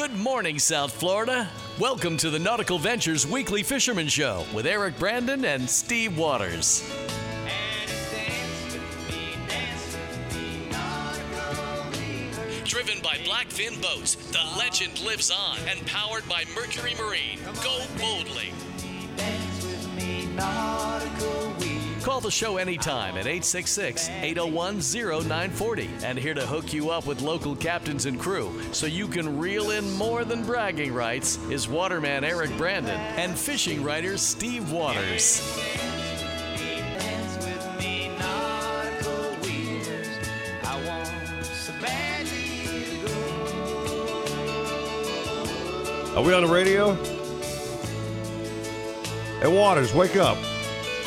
Good morning, South Florida. Welcome to the Nautical Ventures Weekly Fisherman Show with Eric Brandon and Steve Waters. Driven by Blackfin Boats, the legend lives on and powered by Mercury Marine. Go boldly. Call the show anytime at 866 801 0940 and here to hook you up with local captains and crew so you can reel in more than bragging rights is waterman Eric Brandon and fishing writer Steve Waters. Are we on the radio? Hey, Waters, wake up.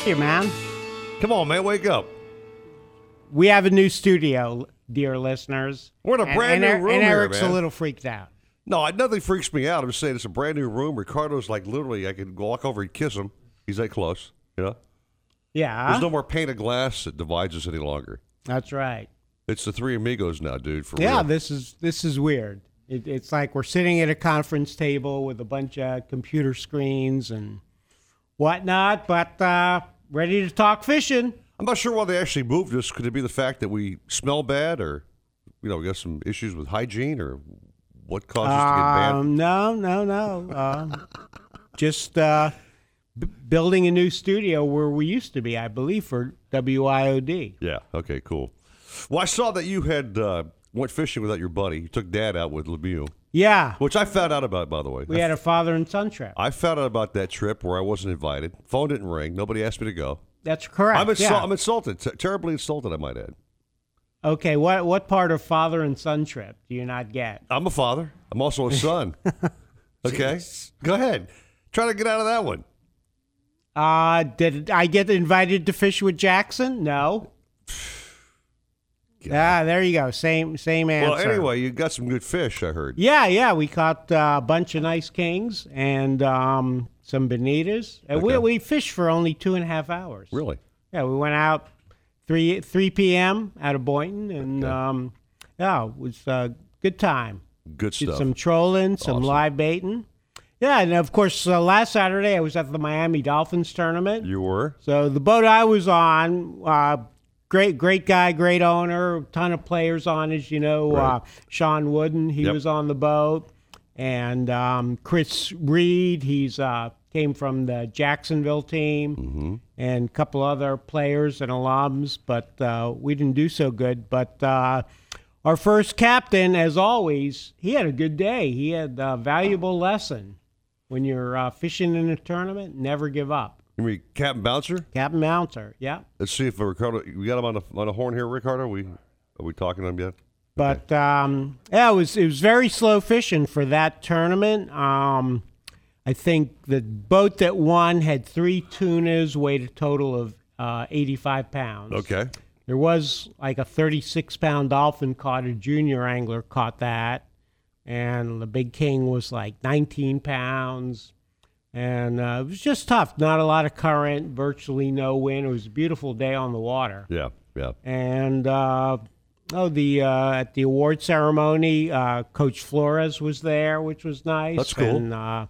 Here, man. Come on, man, wake up. We have a new studio, dear listeners. We're in a brand and, new Er- room And here, Eric's man. a little freaked out. No, nothing freaks me out. I'm just saying it's a brand new room. Ricardo's like literally, I could walk over and kiss him. He's that close, you know? Yeah, There's no more pane of glass that divides us any longer. that's right. It's the three amigos now, dude, for Yeah, real. this is this is weird. It, it's like we're sitting at a conference table with a bunch of computer screens and whatnot, but uh, ready to talk fishing. I'm not sure why they actually moved us. Could it be the fact that we smell bad or, you know, we got some issues with hygiene or what caused us to get banned? Um, no, no, no. Uh, just uh, b- building a new studio where we used to be, I believe, for WIOD. Yeah. Okay. Cool. Well, I saw that you had uh, went fishing without your buddy. You took Dad out with Lemieux, Yeah, which I found out about, by the way. we had a father and son trip. I found out about that trip where I wasn't invited. Phone didn't ring. Nobody asked me to go. That's correct. I'm, insul- yeah. I'm insulted. Terribly insulted, I might add. Okay, what what part of father and son trip do you not get? I'm a father. I'm also a son. okay. Go ahead. Try to get out of that one. Uh, did I get invited to fish with Jackson? No. Ah, there you go. Same same answer. Well, anyway, you got some good fish, I heard. Yeah, yeah, we caught uh, a bunch of nice kings and um, some bonitas. And we, Okay. we fished for only two and a half hours. Really? Yeah, we went out three three p.m. out of Boynton, and um, yeah, it was a good time. Good stuff. Did some trolling, some Awesome. live baiting. Yeah, and of course, uh, last Saturday I was at the Miami Dolphins tournament. you were? So the boat I was on, uh, great, great guy, great owner, ton of players on, as you know. Right. Uh, Shawn Wooden, he Yep. was on the boat, and um, Chris Reed, he's uh, came from the Jacksonville team, Mm-hmm. and a couple other players and alums, but uh, we didn't do so good. But uh, our first captain, as always, he had a good day. He had a valuable lesson. When you're uh, fishing in a tournament, never give up. You mean Captain Bouncer? Captain Bouncer, yeah. Let's see if Ricardo. We got him on the on the horn here, Ricardo. We are we talking to him yet? But um, yeah, it was it was very slow fishing for that tournament. Um, I think the boat that won had three tunas, weighed a total of uh, 85 pounds. Okay. There was like a 36 pound dolphin caught. A junior angler caught that, and the big king was like 19 pounds. And uh, it was just tough. Not a lot of current, virtually no wind. It was a beautiful day on the water. Yeah. Yeah. And uh, oh, the uh, at the award ceremony, uh, Coach Flores was there, which was nice. That's cool. And uh,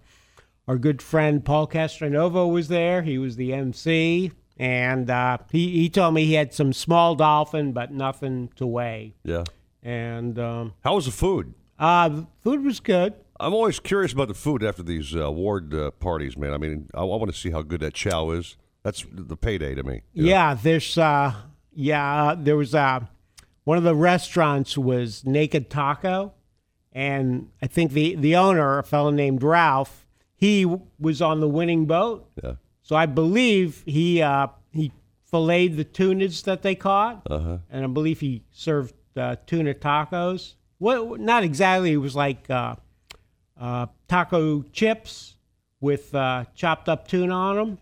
our good friend Paul Castronovo was there. He was the MC, and uh, he he told me he had some small dolphin, but nothing to weigh. Yeah. And um, How was the food? uh, food was good. I'm always curious about the food after these uh, award uh, parties, man. I mean, I, I want to see how good that chow is. That's the payday to me. know? Yeah, there's uh yeah, uh, there was uh one of the restaurants was Naked Taco and I think the the owner, a fellow named Ralph, he w- was on the winning boat. Yeah. So I believe he uh he filleted the tunas that they caught. Uh-huh. And I believe he served uh, tuna tacos. What not exactly, it was like uh taco chips with uh, chopped up tuna on them.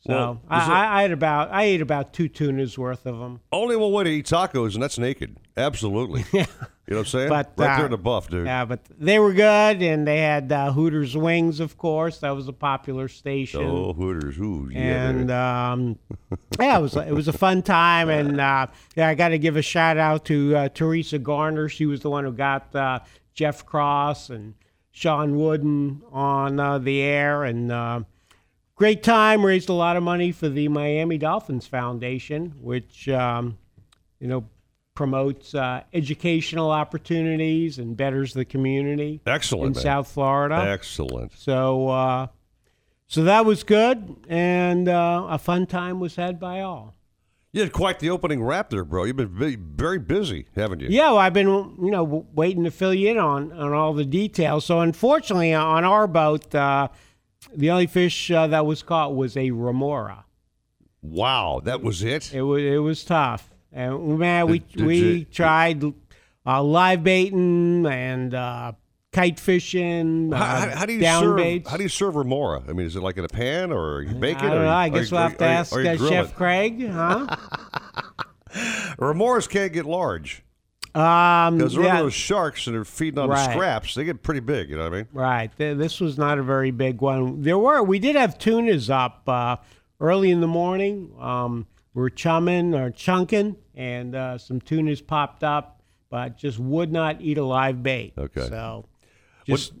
So Well, I, I, I had about I ate about two tunas worth of them. Only one way to eat tacos, and that's naked. Absolutely. yeah. You know what I'm saying? But, right there uh, in the buff, dude. Yeah, but they were good, and they had uh, Hooters wings, of course. That was a popular station. Oh, Hooters. Ooh, yeah. and um, yeah, it was it was a fun time, and uh, yeah, I got to give a shout out to uh, Teresa Garner. She was the one who got uh, Jeff Cross, and Shawn Wooden on uh, the air, and uh, great time. Raised a lot of money for the Miami Dolphins Foundation, which um, you know promotes uh, educational opportunities and betters the community Excellent, in man. South Florida. Excellent. So, uh, so that was good, and uh, a fun time was had by all. You had quite the opening rap there, bro. You've been very, busy, haven't you? Yeah, well, I've been you know waiting to fill you in on on all the details. So, unfortunately, on our boat, uh, the only fish uh, that was caught was a remora. Wow, that was it. It was it was tough, and man, we Did- did we you- tried uh, live baiting and uh, kite fishing. How, uh, how, do you down serve? baits. How do you serve remora? I mean, is it like in a pan, or are you baking? I or know. I guess we'll have to you- ask uh. Chef Craig, huh? Remoras can't get large Um, because yeah, those sharks and they're feeding on Right. the scraps. They get pretty big. You know what I mean? right. This was not a very big one. There were we did have tunas up uh, early in the morning. Um, we were chumming or chunking, and uh, some tunas popped up, but just would not eat a live bait. Okay. So just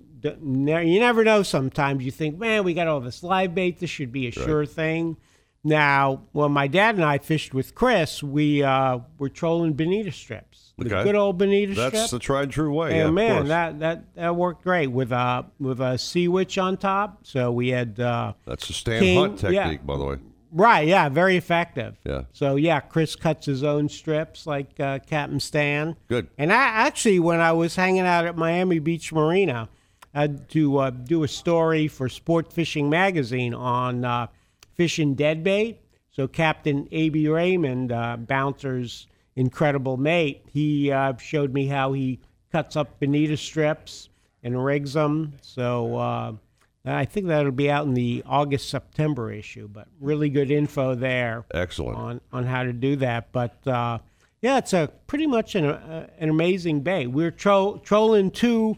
ne- you never know. Sometimes you think, man, we got all this live bait. This should be a sure thing. Now, when my dad and I fished with Chris, we uh, were trolling bonita strips. The Okay. good old bonita strip. That's the tried and true way. And yeah, man, that, that that worked great with uh with a sea witch on top. So we had uh, That's the Stan King- Hunt yeah. technique, by the way. Right, yeah, very effective. Yeah. So yeah, Chris cuts his own strips like uh, Captain Stan. Good. And I actually, when I was hanging out at Miami Beach Marina, I had to uh, do a story for Sport Fishing Magazine on uh, fishing deadbait. So Captain A.B. Raymond, uh, Bouncer's incredible mate, he uh, showed me how he cuts up bonita strips and rigs them. So uh, I think that'll be out in the August September issue. But really good info there Excellent. on on how to do that. But uh, yeah, it's a pretty much an uh, an amazing bait. We're tro- trolling two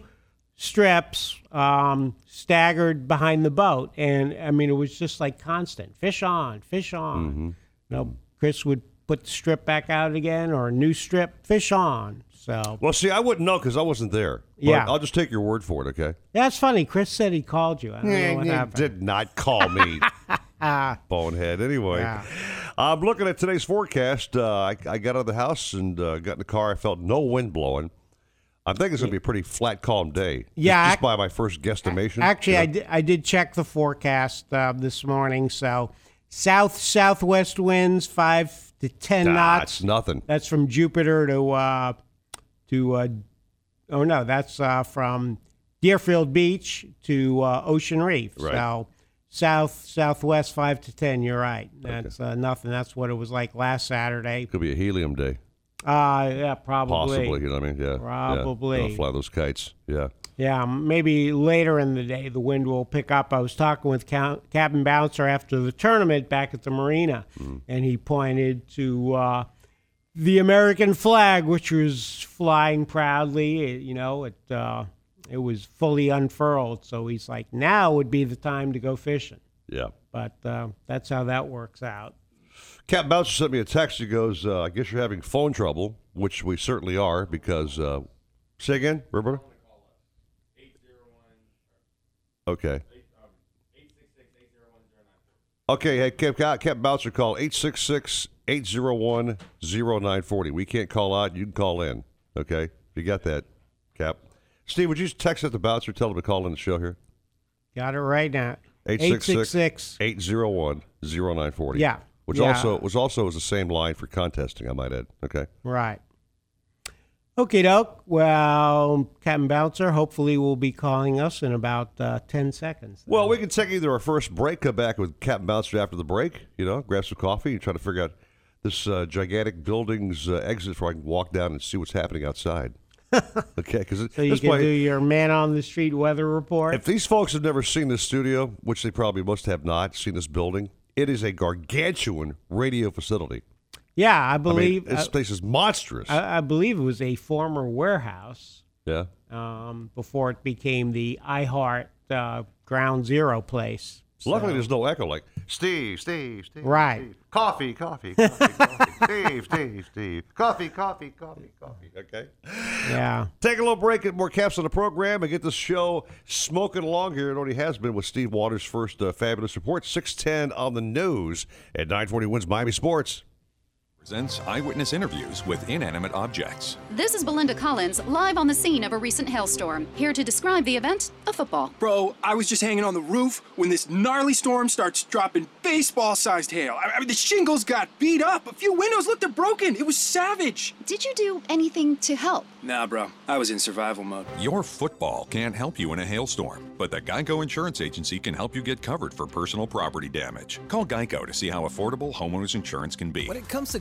strips um, staggered behind the boat, and I mean it was just like constant fish on, fish on. Mm-hmm. You know, Chris would put the strip back out again, or a new strip, fish on. So Well, see, I wouldn't know because I wasn't there. But Yeah. I'll just take your word for it, okay? Yeah, that's funny. Chris said he called you. I don't know what happened. did not call me. Bonehead. Anyway, Yeah. I'm looking at today's forecast. Uh, I, I got out of the house and uh, got in the car. I felt no wind blowing. I think it's going to be a pretty flat, calm day. Yeah, Just, I- by my first guesstimation. Actually, Yeah. I, did, I did check the forecast uh, this morning. So south southwest winds five to ten Nah, knots. it's nothing. That's from Jupiter to uh, to uh, oh no, that's uh, from Deerfield Beach to uh, Ocean Reef. Right. So south southwest five to ten. You're right. That's uh, nothing. That's what it was like last Saturday. Could be a helium day, Uh yeah, probably. possibly. You know what I mean? Yeah. Probably. Yeah. Fly those kites. Yeah. Yeah, maybe later in the day the wind will pick up. I was talking with Captain Bouncer after the tournament back at the marina, and he pointed to uh, the American flag, which was flying proudly. It- you know, it uh, it was fully unfurled. So he's like, now would be the time to go fishing. Yeah. But uh, that's how that works out. Captain Bouncer sent me a text. He goes, uh, I guess you're having phone trouble, which we certainly are because, uh, say again, Roberto? Okay. Okay, hey, Cap, Cap, Bouncer, call 866 801 0940. We can't call out. You can call in. Okay? You got that, Cap. Steve, would you text at the bouncer, tell him to call in the show here? Got it right now. 866 801 0940. Yeah. Which Yeah. also was also is the same line for contesting, I might add. Okay. Right. Okay, doke. Well, Captain Bouncer, hopefully, will be calling us in about uh, 10 seconds. Well, we can take either our first break, come back with Captain Bouncer after the break, you know, grab some coffee and try to figure out this uh, gigantic building's uh, exit so I can walk down and see what's happening outside. okay, because so you can place, do your man on the street weather report. if these folks have never seen this studio, which they probably most have not seen this building, it is a gargantuan radio facility. Yeah, I I mean, believe this I, place is monstrous. I, I believe it was a former warehouse yeah. um, before it became the iHeart uh, Ground Zero place. Luckily, there's no echo. Like Steve, Steve, Steve. Right. Steve. Coffee, coffee, coffee, coffee. Steve, Steve, Steve. Coffee, coffee, coffee, coffee. Okay. Yeah. Take a little break, get more caps on the program, and get this show smoking along here. It already has been with Steve Waters' first uh, fabulous report, 610 on the nose at 940 WINZ Miami Sports. Presents eyewitness interviews with inanimate objects. This is Belinda Collins, live on the scene of a recent hailstorm. Here to describe the event a football. Bro, I was just hanging on the roof when this gnarly storm starts dropping baseball sized hail. I, I mean, the shingles got beat up. A few windows looked they're broken. It was savage. Did you do anything to help? Nah, bro. I was in survival mode. Your football can't help you in a hailstorm, but the Geico Insurance Agency can help you get covered for personal property damage. Call Geico to see how affordable homeowners insurance can be. When it comes to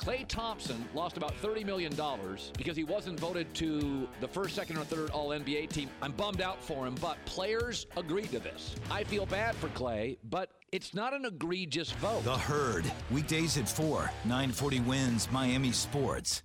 Klay Thompson lost about $30 million because he wasn't voted to the first, second, or third All NBA team. I'm bummed out for him, but players agreed to this. I feel bad for Clay, but it's not an egregious vote. The Herd, weekdays at 4, 940 WINZ Miami Sports.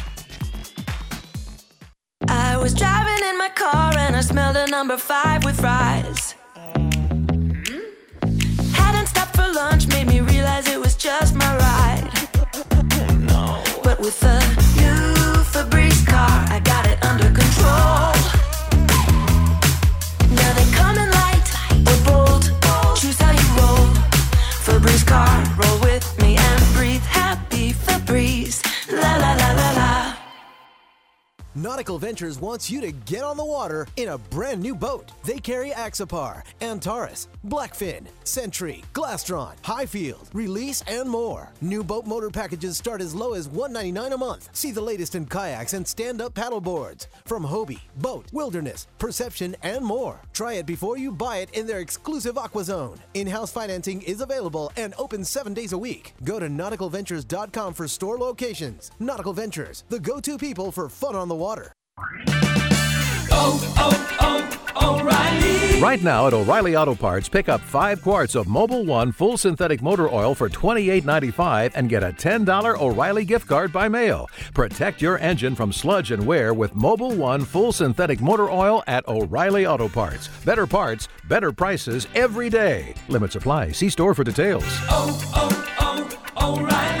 I was driving in my car and I smelled a number five with fries. Hadn't stopped for lunch, made me realize it was just my ride. But with the Nautical Ventures wants you to get on the water in a brand new boat. They carry Axopar, Antares, Blackfin, Sentry, Glastron, Highfield, Release, and more. New boat motor packages start as low as 199 a month. See the latest in kayaks and stand-up paddleboards from Hobie, Boat, Wilderness, Perception, and more. Try it before you buy it in their exclusive Aqua Zone. In-house financing is available and open seven days a week. Go to nauticalventures.com for store locations. Nautical Ventures, the go-to people for fun on the water. Oh, oh, oh, right now at O'Reilly Auto Parts, pick up five quarts of Mobil 1 full synthetic motor oil for $28.95 and get a $10 O'Reilly gift card by mail. Protect your engine from sludge and wear with Mobil 1 full synthetic motor oil at O'Reilly Auto Parts. Better parts, better prices every day. Limit supply. See store for details. Auto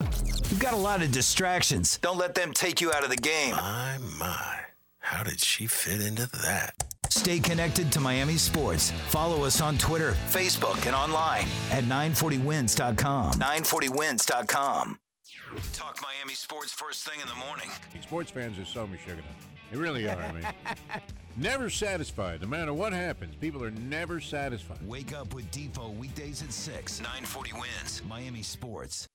You've got a lot of distractions. Don't let them take you out of the game. My, my. How did she fit into that? Stay connected to Miami sports. Follow us on Twitter, Facebook, and online at 940winz.com. 940winz.com. Talk Miami sports first thing in the morning. Sports fans are so Michigan. They really are. I mean, never satisfied. No matter what happens, people are never satisfied. Wake up with Depot weekdays at 6. 940 WINZ. Miami Sports.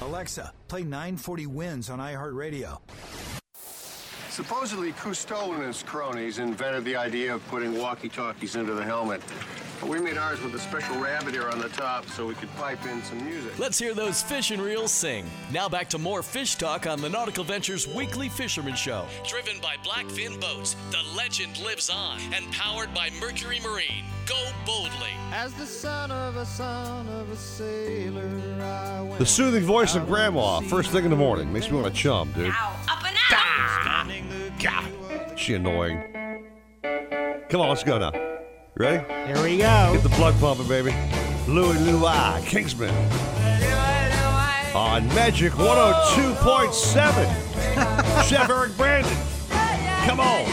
Alexa, play 940 WINZ on iHeartRadio. Supposedly, Cousteau and his cronies invented the idea of putting walkie-talkies into the helmet. We made ours with a special rabbit ear on the top so we could pipe in some music. Let's hear those fish and reels sing. Now back to more fish talk on the Nautical Ventures Weekly Fisherman Show. Driven by Blackfin Boats, the legend lives on, and powered by Mercury Marine. Go boldly. As the son of a son of a sailor, I went The soothing voice of Grandma, first thing in the morning, makes me want to chum, dude. Ow, up and out. She annoying. Come on, let's go now. Ready? Here we go. Get the plug pumping, baby. Louie Louie Kingsmen. On Magic 102.7. Chef Eric Brandon. Come on.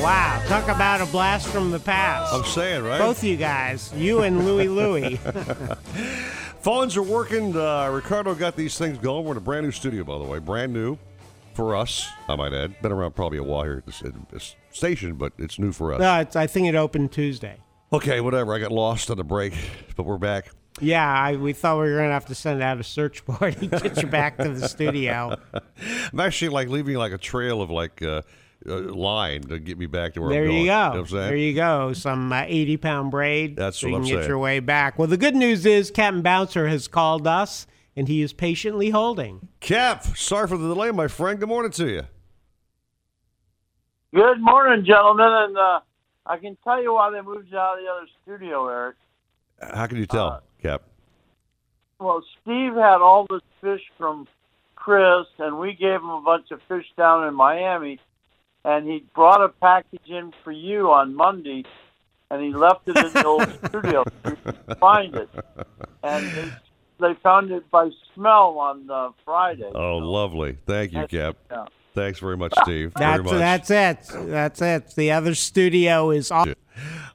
Wow, talk about a blast from the past. I'm saying, right? Both you guys, you and Louie Louie. Phones are working. Uh, Ricardo got these things going. We're in a brand new studio, by the way. Brand new for us, I might add. Been around probably a while here at this, at this station, but it's new for us. no, it's, I think it opened Tuesday. Okay, whatever. I got lost on the break, but we're back. Yeah, I, we thought we were going to have to send out a search party to get you back to the studio. I'm actually like leaving like a trail of like uh, uh, line to get me back to where There I'm going. you go. know what I'm saying? there you go. Some uh, 80 pound braid. That's so what you I'm can get saying. your way back. Well, the good news is Captain Bouncer has called us and he is patiently holding. Cap, sorry for the delay, my friend. Good morning to you. Good morning, gentlemen, and uh, I can tell you why they moved you out of the other studio, Eric. How can you tell, Uh, Cap? Well, Steve had all this fish from Chris, and we gave him a bunch of fish down in Miami, and he brought a package in for you on Monday, and he left it in the old studio. You can find it, and they, they found it by smell on uh, Friday. Oh, lovely. Thank you, Cap. Yeah. Thanks very much, Steve. That's, very much. that's it. That's it. The other studio is off.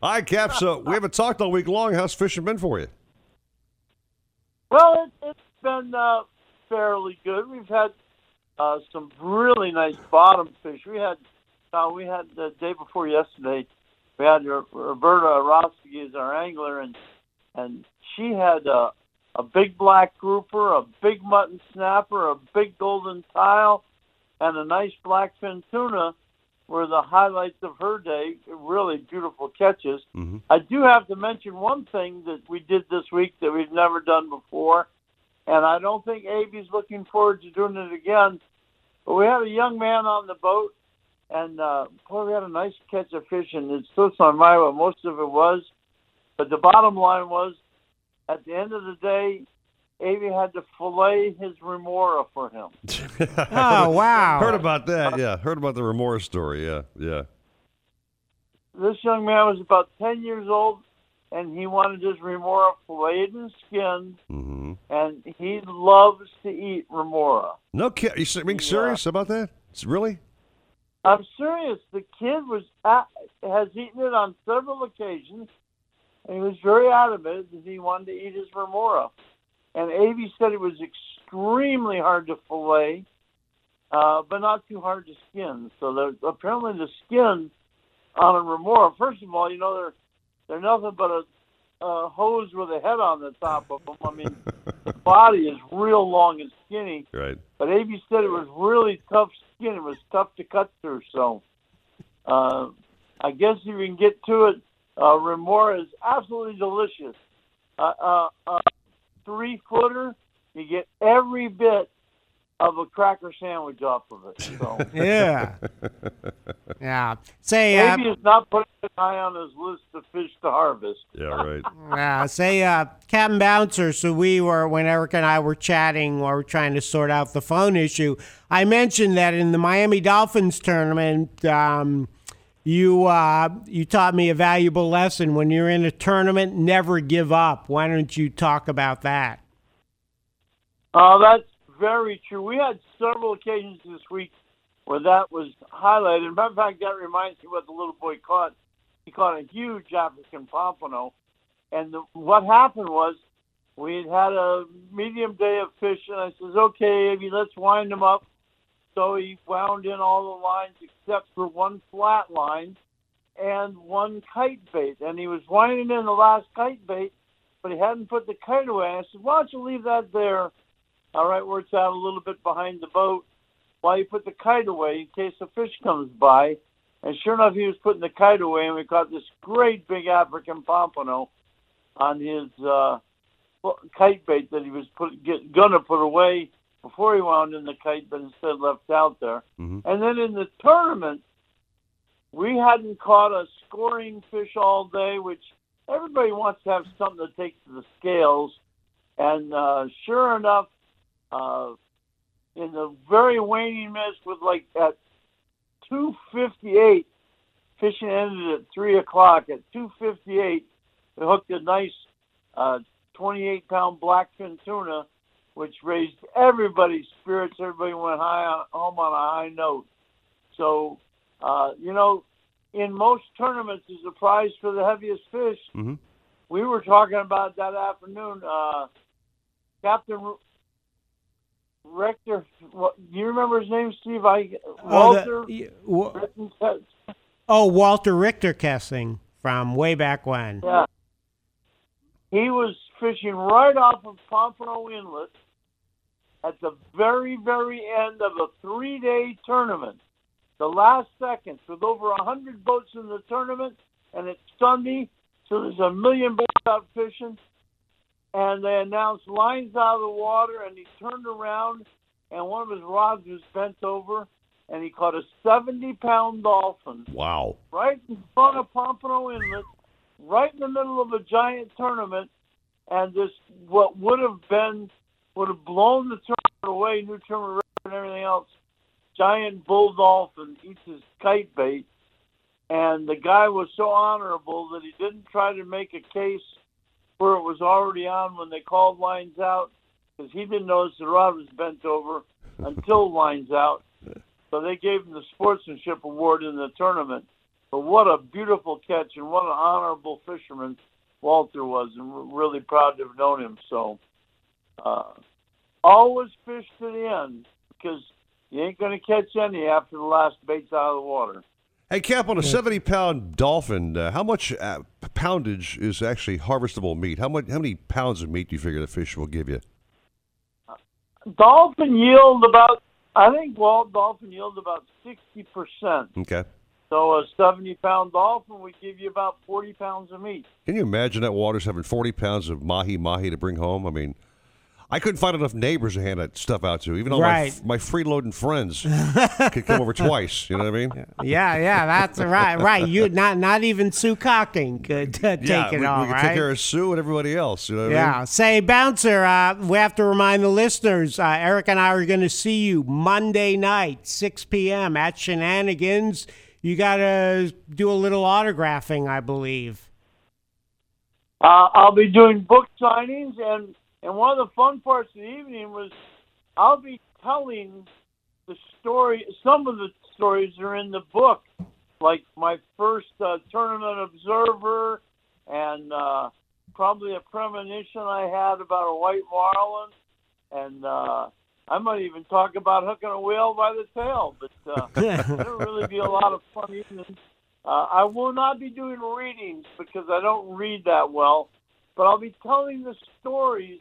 All right, Cap. So we haven't talked all week long. How's fishing been for you? Well, it, it's been uh, fairly good. We've had uh, some really nice bottom fish. We had uh, we had the day before yesterday. We had Roberta Rosky as our angler, and and she had a, a big black grouper, a big mutton snapper, a big golden tile, and a nice blackfin tuna were the highlights of her day. Really beautiful catches. Mm-hmm. I do have to mention one thing that we did this week that we've never done before, and I don't think Abe's looking forward to doing it again. But we had a young man on the boat, and uh, boy, we had a nice catch of fish, and it slips my mind what most of it was. But the bottom line was, at the end of the day, Abe had to fillet his remora for him. Oh, wow. Heard about that? Yeah, heard about the remora story. Yeah, yeah. this young man was about 10 years old, and he wanted his remora filleted and skinned, Mm-hmm. and he loves to eat remora. No, kid. You se- being serious about that? It's really? I'm serious. The kid was at, has eaten it on several occasions, and he was very adamant that he wanted to eat his remora. And Avi said it was extremely hard to fillet, uh, but not too hard to skin. So the, apparently the skin on a remora, first of all, you know they're they're nothing but a, a hose with a head on the top of them. I mean, the body is real long and skinny. Right. But Abe said it was really tough skin. It was tough to cut through. So uh, I guess if you can get to it, uh, remora is absolutely delicious. Uh, uh, uh, three footer, you get every bit of a cracker sandwich off of it. So Yeah. Yeah. Say, uh, Abe is not putting it high on his list of fish to harvest. Yeah, right. Yeah, say, uh, Captain Bouncer. So we were when Eric and I were chatting while we were trying to sort out the phone issue. I mentioned that in the Miami Dolphins tournament, um, you uh, you taught me a valuable lesson. When you're in a tournament, never give up. Why don't you talk about that? Uh, that's very true. We had several occasions this week where that was highlighted. Matter of fact, that reminds me what the little boy caught. He caught a huge African pompano. And the, what happened was we had had a medium day of fish, and I says, okay, Abby, let's wind them up. So he wound in all the lines except for one flat line and one kite bait. And he was winding in the last kite bait, but he hadn't put the kite away. I said, why don't you leave that there, all right, where it's out a little bit behind the boat, while you put the kite away in case a fish comes by. And sure enough, he was putting the kite away, and we caught this great big African pompano on his uh, kite bait that he was put, get, gonna put away before he wound in the kite, but instead left out there. Mm-hmm. And then in the tournament, we hadn't caught a scoring fish all day, which everybody wants to have something to take to the scales. And uh, sure enough, uh, in the very waning mist, with like at 2:58, fishing ended at three o'clock. At 2:58, we hooked a nice uh, 28 pound blackfin tuna, which raised everybody's spirits. Everybody went high on, home on a high note. So, uh, you know, in most tournaments, there's a prize for the heaviest fish. Mm-hmm. We were talking about that afternoon. Uh, Captain R- Rector, what, do you remember his name, Steve? I Oh, the- Walter. y- wa- Oh, Walter Richter Kessing from way back when. Yeah. He was fishing right off of Pompano Inlet at the very, very end of a three day tournament. The last seconds with over a hundred boats in the tournament and it's Sunday, so there's a million boats out fishing. And they announced lines out of the water and he turned around and one of his rods was bent over and he caught a seventy pound dolphin Wow. right in front of Pompano Inlet, right in the middle of a giant tournament, and this what would have been would have blown the tournament away, new tournament record and everything else. Giant bull dolphin eats his kite bait, and the guy was so honorable that he didn't try to make a case where it was already on when they called lines out, because he didn't notice the rod was bent over until lines out. So they gave him the sportsmanship award in the tournament. But what a beautiful catch and what an honorable fisherman Walter was, and we're really proud to have known him. So uh, always fish to the end because you ain't going to catch any after the last bait's out of the water. Hey, Cap, on a 70 pound dolphin, uh, how much uh, poundage is actually harvestable meat? How much? How many pounds of meat do you figure the fish will give you? Dolphin yield about, I think, well, dolphin yield about 60%. Okay. So a 70 pound dolphin would give you about 40 pounds of meat. Can you imagine that Walter's having 40 pounds of mahi mahi to bring home? I mean, I couldn't find enough neighbors to hand that stuff out to. Even though Right. my, my freeloading friends could come over twice. You know what I mean? Yeah, yeah, that's right, right. You not not even Sue Cocking could uh, take yeah, it we, all, we could right? take care of Sue and everybody else. You know what I Yeah. mean? Say, Bouncer, uh, we have to remind the listeners uh, Eric and I are going to see you Monday night, 6 p.m. at Shenanigans. You got to do a little autographing, I believe. Uh, I'll be doing book signings, and and one of the fun parts of the evening was I'll be telling the story. Some of the stories are in the book, like my first uh, tournament observer, and uh, probably a premonition I had about a white marlin, and uh, I might even talk about hooking a whale by the tail. But uh, it'll really be a lot of fun evenings. Uh, I will not be doing readings because I don't read that well, but I'll be telling the stories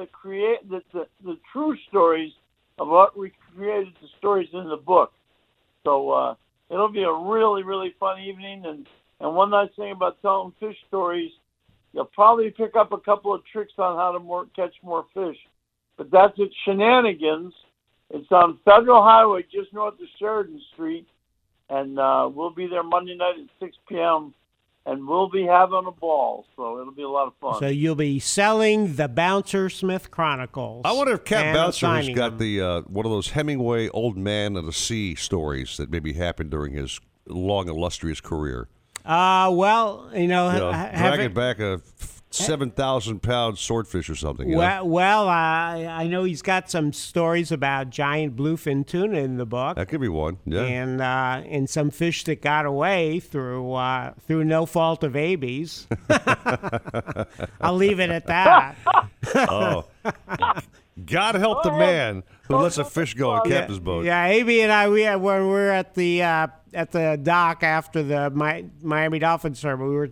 that create the, the, the true stories of what we created the stories in the book. So uh, it'll be a really really fun evening. And and one nice thing about telling fish stories, you'll probably pick up a couple of tricks on how to more catch more fish. But that's at Shenanigans. It's on Federal Highway just north of Sheridan Street and uh, we'll be there Monday night at 6 p.m. and we'll be having a ball, so it'll be a lot of fun. So you'll be selling the Bouncer Smith Chronicles. I wonder if Cap and Bouncer has signing got them. the uh, one of those Hemingway old man of the sea stories that maybe happened during his long illustrious career. Uh, well, you know, You know, ha- dragging back a seven thousand pound swordfish or something. you know? Well, well, I I know he's got some stories about giant bluefin tuna in the book. that could be one. Yeah. And uh, and some fish that got away through uh, through no fault of Abe's. I'll leave it at that. oh, God help the man. Who lets a fish go on his boat? Yeah, Amy and I, we had, when we were at the uh, at the dock after the Mi- Miami Dolphins tournament, we were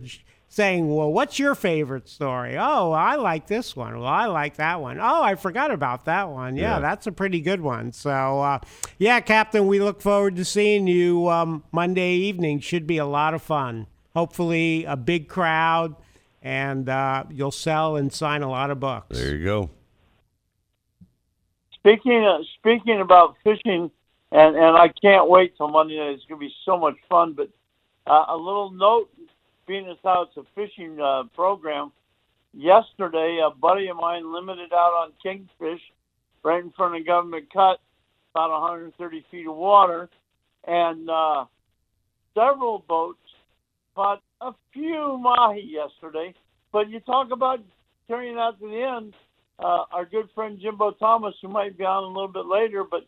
saying, "Well, what's your favorite story?" Oh, I like this one. Well, I like that one. Oh, I forgot about that one. Yeah, Yeah. that's a pretty good one. So, uh, yeah, Captain, we look forward to seeing you um, Monday evening. Should be a lot of fun. Hopefully, a big crowd, and uh, you'll sell and sign a lot of books. There you go. Speaking of, speaking about fishing, and and I can't wait till Monday night. It's going to be so much fun. But uh, a little note, it's a fishing uh, program. Yesterday, a buddy of mine limited out on kingfish right in front of Government Cut, about 130 feet of water, and uh, several boats caught a few mahi yesterday. But you talk about carrying out to the end. Uh, our good friend Jimbo Thomas, who might be on a little bit later, but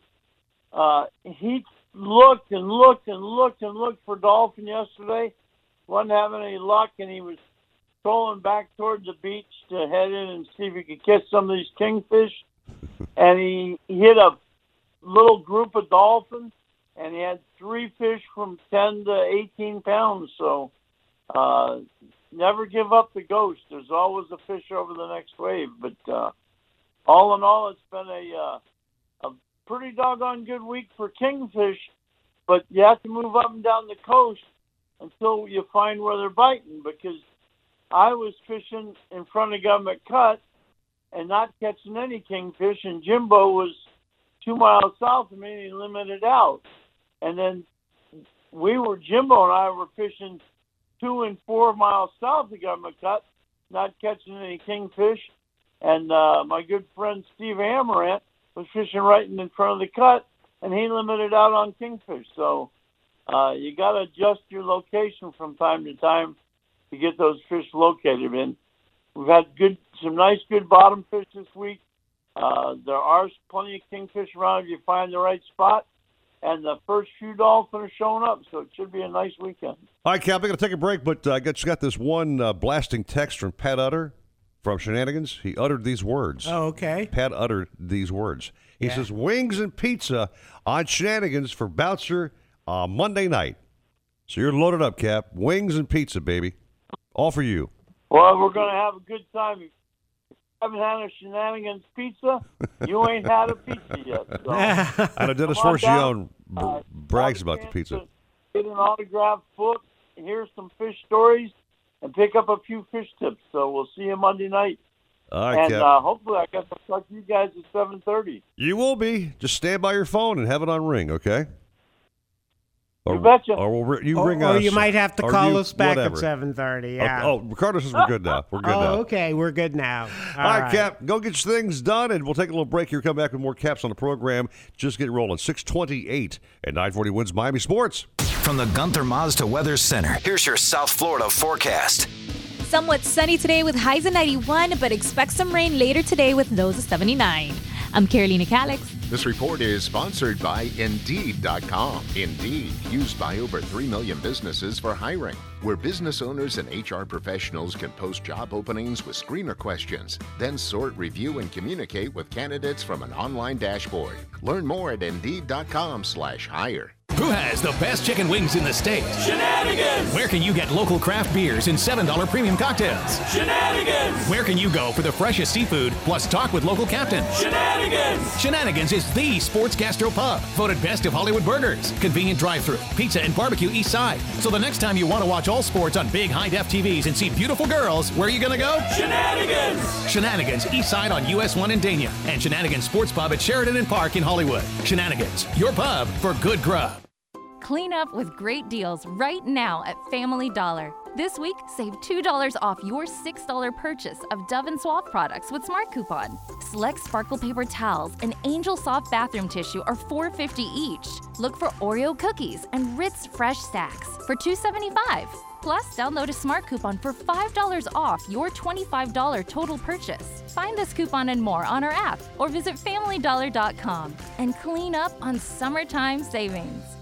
uh, he looked and looked and looked and looked for dolphin yesterday. Wasn't having any luck, and he was trolling back towards the beach to head in and see if he could catch some of these kingfish. and he, hit a little group of dolphins, and he had three fish from 10 to 18 pounds. So uh, never give up the ghost. There's always a fish over the next wave. But uh, all in all, it's been a uh, a pretty doggone good week for kingfish. But you have to move up and down the coast until you find where they're biting. Because I was fishing in front of Government Cut and not catching any kingfish, and Jimbo was two miles south of me and he limited out. And then we were Jimbo and I were fishing two and four miles south of Government Cut, not catching any kingfish. And uh, my good friend Steve Amaranth was fishing right in front of the cut, and he limited out on kingfish. So uh, you got to adjust your location from time to time to get those fish located. And we've had good, some nice, good bottom fish this week. Uh, there are plenty of kingfish around if you find the right spot. And the first few dolphins are showing up, so it should be a nice weekend. All right, Cap, I'm going to take a break, but uh, I got, just got this one uh, blasting text from Pat Utter from Shenanigans. He uttered these words. Oh, okay. Pat uttered these words. He Yeah. says, Wings and pizza on Shenanigans for Bouncer uh, Monday night. So you're loaded up, Cap. Wings and pizza, baby. All for you. Well, we're going to have a good time. If you haven't had a shenanigans pizza, you ain't had a pizza yet. So I know Dennis come on down. Brags about the pizza. Get an autographed book, hear some fish stories, and pick up a few fish tips. So we'll see you Monday night. All right, and Cap. uh, hopefully I guess I'll talk to you guys at seven thirty. You will be. Just stand by your phone and have it on ring, okay? Or, You betcha. Or we'll, ri- you or, ring or us. you might have to call you- us back whatever. at seven thirty. Oh, Yeah. Oh, Ricardo says we're good now. We're good oh, now. okay, we're good now. All right, Cap, go get your things done, and we'll take a little break here. Come back with more caps on the program. Just get rolling. 628 and 940 WINZ Miami Sports. From the Gunther Mazda Weather Center, here's your South Florida forecast. Somewhat sunny today with highs of 91, but expect some rain later today with lows of 79. I'm Carolina Calix. This report is sponsored by Indeed.com. Indeed, used by over 3 million businesses for hiring, where business owners and HR professionals can post job openings with screener questions, then sort, review, and communicate with candidates from an online dashboard. Learn more at Indeed.com/slash hire. Who has the best chicken wings in the state? Shenanigans! Where can you get local craft beers and $7 premium cocktails? Shenanigans! Where can you go for the freshest seafood plus talk with local captains? Shenanigans! Shenanigans is the sports gastro pub, voted best of Hollywood burgers, convenient drive-through, pizza and barbecue east side. So the next time you want to watch all sports on big high-def TVs and see beautiful girls, where are you gonna go? Shenanigans! Shenanigans east side on US 1 in Dania and Shenanigans Sports Pub at Sheridan and Park in Hollywood. Shenanigans, your pub for good grub. Clean up with great deals right now at Family Dollar. This week, save $2 off your $6 purchase of Dove and Suave products with Smart Coupon. Select sparkle paper towels and Angel Soft bathroom tissue are $4.50 each. Look for Oreo cookies and Ritz Fresh Stacks for $2.75. Plus, download a Smart Coupon for $5 off your $25 total purchase. Find this coupon and more on our app or visit FamilyDollar.com and clean up on summertime savings.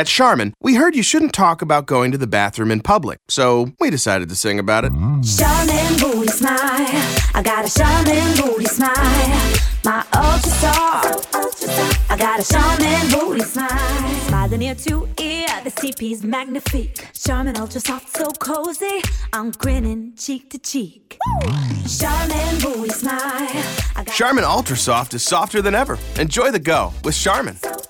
At Charmin, we heard you shouldn't talk about going to the bathroom in public, so we decided to sing about it. Charmin booty smile. I got a Charmin booty smile. My ultra star. I got a Charmin booty smile. Smiling ear to ear, the CP's magnifique. Charmin ultra soft, so cozy. I'm grinning cheek to cheek. Charmin booty smile. Charmin Ultra Soft is softer than ever. Enjoy the go with Charmin. Hear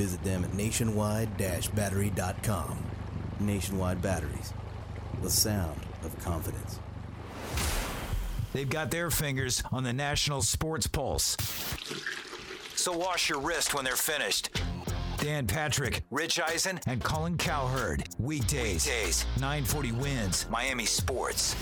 Visit them at nationwide-battery.com. Nationwide Batteries, the sound of confidence. They've got their fingers on the national sports pulse. So wash your wrist when they're finished. Dan Patrick, Rich Eisen, and Colin Cowherd. Weekdays, Weekdays 940 WINZ Miami Sports.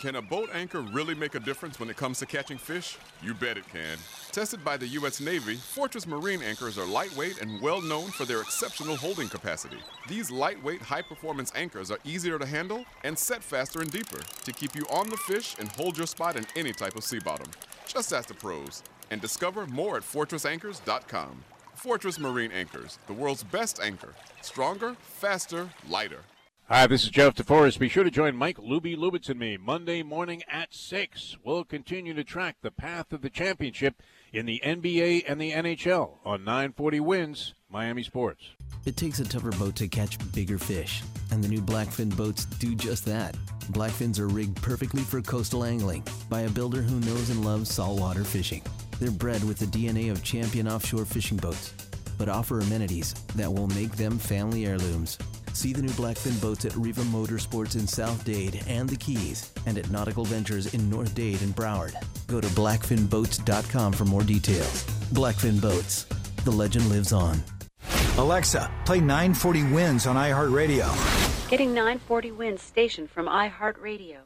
Can a boat anchor really make a difference when it comes to catching fish? You bet it can. Tested by the U.S. Navy, Fortress Marine anchors are lightweight and well known for their exceptional holding capacity. These lightweight, high performance anchors are easier to handle and set faster and deeper to keep you on the fish and hold your spot in any type of sea bottom. Just ask the pros and discover more at fortressanchors.com. Fortress Marine Anchors, the world's best anchor. Stronger, faster, lighter. Hi, this is Jeff DeForest. Be sure to join Mike Luby Lubitz and me Monday morning at 6. We'll continue to track the path of the championship in the NBA and the NHL on 940 WINZ Miami Sports. It takes a tougher boat to catch bigger fish, and the new Blackfin boats do just that. Blackfins are rigged perfectly for coastal angling by a builder who knows and loves saltwater fishing. They're bred with the DNA of champion offshore fishing boats, but offer amenities that will make them family heirlooms. See the new Blackfin boats at Riva Motorsports in South Dade and the Keys, and at Nautical Ventures in North Dade and Broward. Go to blackfinboats.com for more details. Blackfin Boats. The legend lives on. Alexa, play 940 WINZ on iHeartRadio. Getting 940 WINZ station from iHeartRadio.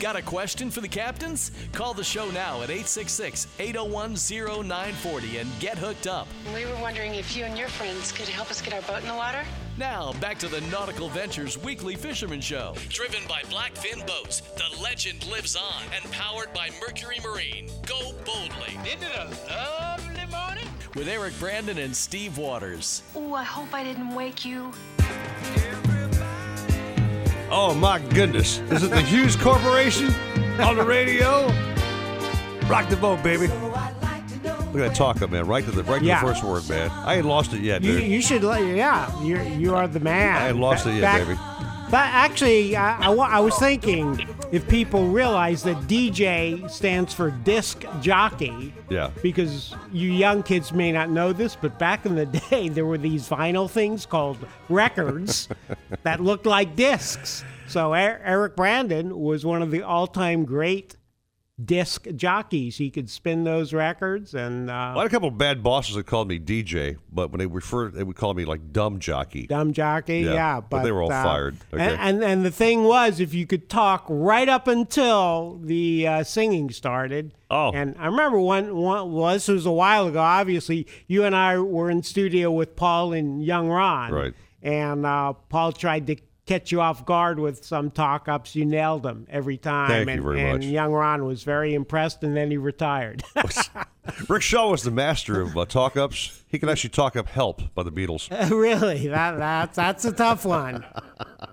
Got a question for the captains? Call the show now at 866 801 0940 and get hooked up. We were wondering if you and your friends could help us get our boat in the water. Now, back to the Nautical Ventures Weekly Fisherman Show. Driven by Blackfin Boats, the legend lives on, and powered by Mercury Marine. Go boldly. Isn't it a lovely morning? With Eric Brandon and Steve Waters. Oh, I hope I didn't wake you. Oh my goodness. Is it the Hues Corporation on the radio? Rock the boat, baby. Look at that talk up, man. Right to the right Yeah. to the first word, man. I ain't lost it yet, You, dude. you should let yeah. You you are the man. I ain't lost it yet, Back- baby. But actually, I, I, I was thinking if people realize that DJ stands for disc jockey, Yeah. because you young kids may not know this, but back in the day, there were these vinyl things called records that looked like discs. So Er- Eric Brandon was one of the all-time great disc jockeys. He could spin those records, and uh, I had a couple of bad bosses that called me DJ, but when they referred, they would call me like dumb jockey. dumb jockey. Yeah, Yeah, but they were all uh, fired. Okay. And, and and the thing was, if you could talk right up until the uh, singing started. Oh. And I remember one one well, this was a while ago. Obviously, you and I were in studio with Paul and Young Ron. Right. And uh, Paul tried to catch you off guard with some talk ups. You nailed them every time. Thank you and, very and much. Young Ron was very impressed, and then he retired. Rick Shaw was the master of uh, talk ups. He could actually talk up "Help" by the Beatles. really, that that's that's a tough one.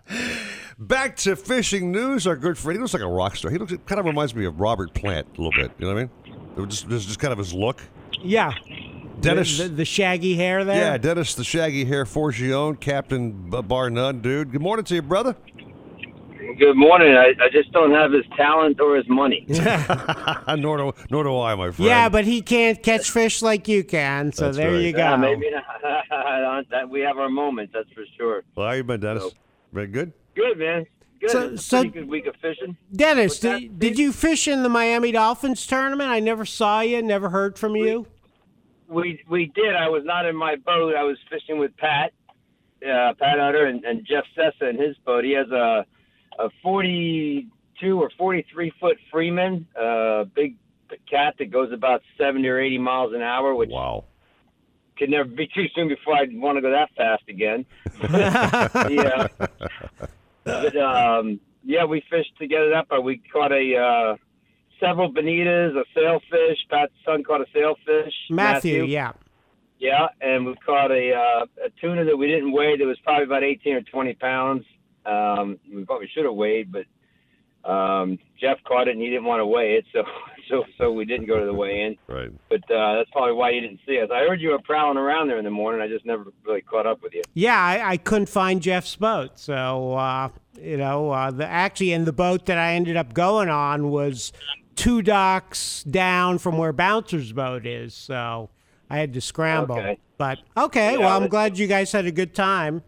Back to fishing news. Our good friend, he looks like a rock star. He looks kind of reminds me of Robert Plant a little bit. You know what I mean? It was just, it was just kind of his look. Yeah. Dennis- the, the, the shaggy hair there. Yeah, Dennis, the shaggy hair Forgione, Captain B- Bar None, dude. Good morning to you, brother. Good morning. I, I just don't have his talent or his money. nor do nor do I, my friend. Yeah, but he can't catch fish like you can. So That's there right. you go. Yeah, maybe not. we have our moments. That's for sure. Well, how you been, Dennis? Been good. Good man. Good. So- It's a so- good week of fishing. Dennis, did, did you fish in the Miami Dolphins tournament? I never saw you. Never heard from you. We we did. I was not in my boat. I was fishing with Pat, uh, Pat Utter, and, and Jeff Sessa in his boat. He has a a 42 or 43 foot Freeman, uh, big cat that goes about 70 or 80 miles an hour, which wow. could never be too soon before I'd want to go that fast again. yeah. But um, yeah, we fished to get it up. Uh, We caught a uh, several bonitas, a sailfish. Pat's son caught a sailfish. Matthew, yeah. Yeah, and we caught a uh, a tuna that we didn't weigh. That was probably about 18 or 20 pounds. Um, we probably should have weighed, but um, Jeff caught it and he didn't want to weigh it, so so so we didn't go to the weigh-in. Right. But uh, that's probably why you didn't see us. I heard you were prowling around there in the morning. I just never really caught up with you. Yeah, I, I couldn't find Jeff's boat. So, uh, you know, uh, the actually, and the boat that I ended up going on was two docks down from where Bouncer's boat is. So I had to scramble. Okay. But okay, Yeah, well, I'm glad you guys had a good time.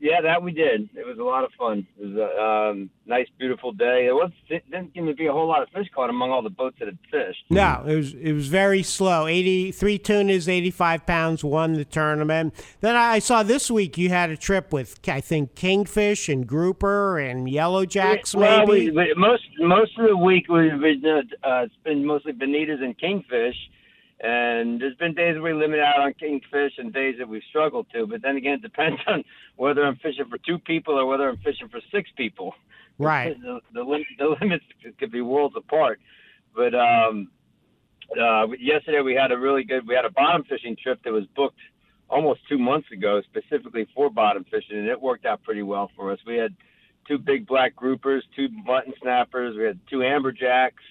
Yeah, that we did. It was a lot of fun. It was a um, nice, beautiful day. It was it didn't seem to be a whole lot of fish caught among all the boats that had fished. No, it was it was very slow. Eighty three tunas, eighty five pounds, won the tournament. Then I saw this week you had a trip with I think kingfish and grouper and yellow jacks, well, maybe. we, we, most most of the week we've been uh, it's been mostly bonitas and kingfish, and there's been days we limit out on kingfish and days that we've struggled to. But then again, it depends on whether I'm fishing for two people or whether I'm fishing for six people. Right. The, the, lim- the limits could be worlds apart. But um, uh, yesterday we had a really good. We had a bottom fishing trip that was booked almost two months ago, specifically for bottom fishing, and it worked out pretty well for us. We had two big black groupers, two mutton snappers, we had two amberjacks.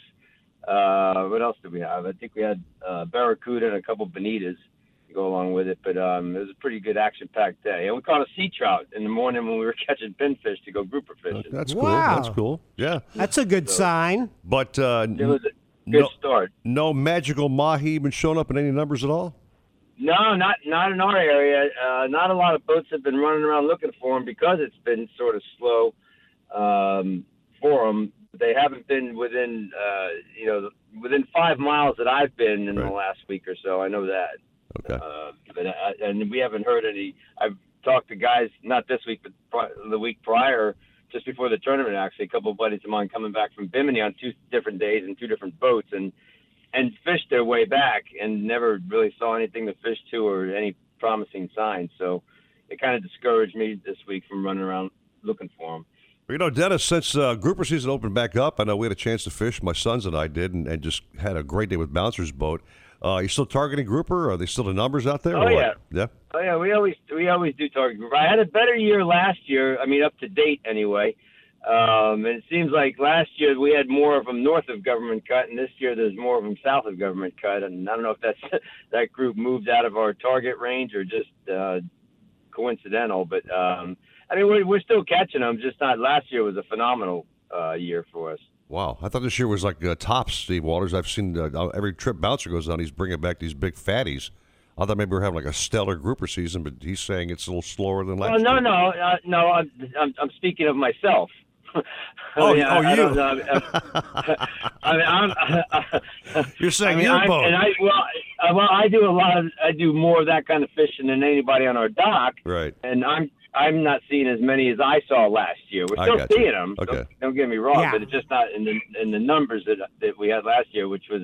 Uh, what else did we have? I think we had uh, barracuda and a couple bonitas to go along with it. But um, it was a pretty good action-packed day. And we caught a sea trout in the morning when we were catching pinfish to go grouper fishing. That's Wow. cool. That's cool. Yeah. That's a good sign. But uh, It was a good no, start. no magical mahi even showing up in any numbers at all. No, not not in our area. Uh, not a lot of boats have been running around looking for them because it's been sort of slow um, for them. They haven't been within, uh, you know, within five miles that I've been in the last week or so. I know that. Okay. Uh, but I, and we haven't heard any. I've talked to guys not this week, but pri- the week prior, just before the tournament. Actually, a couple of buddies of mine coming back from Bimini on two different days in two different boats, and and fished their way back, and never really saw anything to fish to or any promising signs. So it kind of discouraged me this week from running around looking for them. You know, Dennis, since uh, grouper season opened back up, I know we had a chance to fish. My sons and I did, and, and just had a great day with Bouncer's boat. Uh, you still targeting grouper? Are they still the numbers out there? Oh, yeah. Yeah. Oh yeah, we always we always do target group. I had a better year last year. I mean, up to date anyway. Um, and it seems like last year we had more of them north of government cut, and this year there's more of them south of government cut. And I don't know if that's that group moved out of our target range or just uh, coincidental. But um, I mean, we're, we're still catching them. Just not last year was a phenomenal uh, year for us. Wow. I thought this year was like uh, tops, Steve Waters. I've seen uh, every trip Bouncer goes on, he's bringing back these big fatties. I thought maybe we are having like a stellar grouper season, but he's saying it's a little slower than last Well, no, year. no, uh, no. I'm, I'm I'm speaking of myself. Oh, I mean, oh, I, I you. don't. I mean, I'm, You're saying I mean, your I'm- boat. And I well, I, well, I do a lot of I do more of that kind of fishing than anybody on our dock, Right. and I'm I'm not seeing as many as I saw last year. We're still got you. seeing them. Okay. Don't, don't get me wrong, Yeah. but it's just not in the in the numbers that that we had last year, which was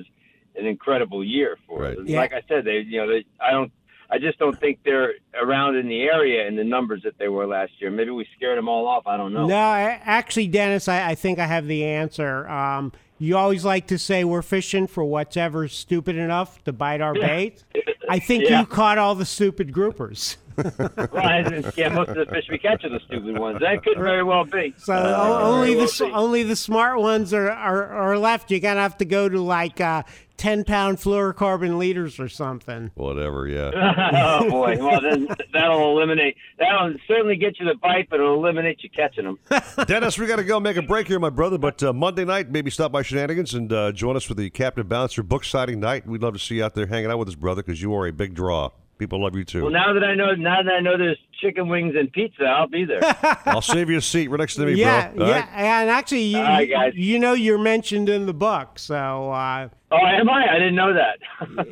an incredible year for us. Yeah. Like I said, they you know they I don't. I just don't think they're around in the area in the numbers that they were last year. Maybe we scared them all off. I don't know. No, I- actually, Dennis, I, I think I have the answer. Um, you always like to say we're fishing for whatever's stupid enough to bite our bait. I think Yeah. you caught all the stupid groupers. well, yeah, most of the fish we catch are the stupid ones. That could very well be. So Uh, only the well only the smart ones are, are, are left. You're gonna have to go to like uh, ten pound fluorocarbon leaders or something. Whatever, yeah. oh boy! Well, then that'll eliminate. That'll certainly get you the bite, but it'll eliminate you catching them. Dennis, we got to go make a break here, my brother. But uh, Monday night, maybe stop by Shenanigans and uh, join us for the Captain Bouncer book signing night. We'd love to see you out there hanging out with us, brother, because you are a big draw. People love you too. Well, now that I know, now that I know there's chicken wings and pizza, I'll be there. I'll save you a seat right next to me, yeah, bro. All yeah, right? and actually, you, All right, guys. you know you're mentioned in the book, so. Uh, oh, am I? I didn't know that.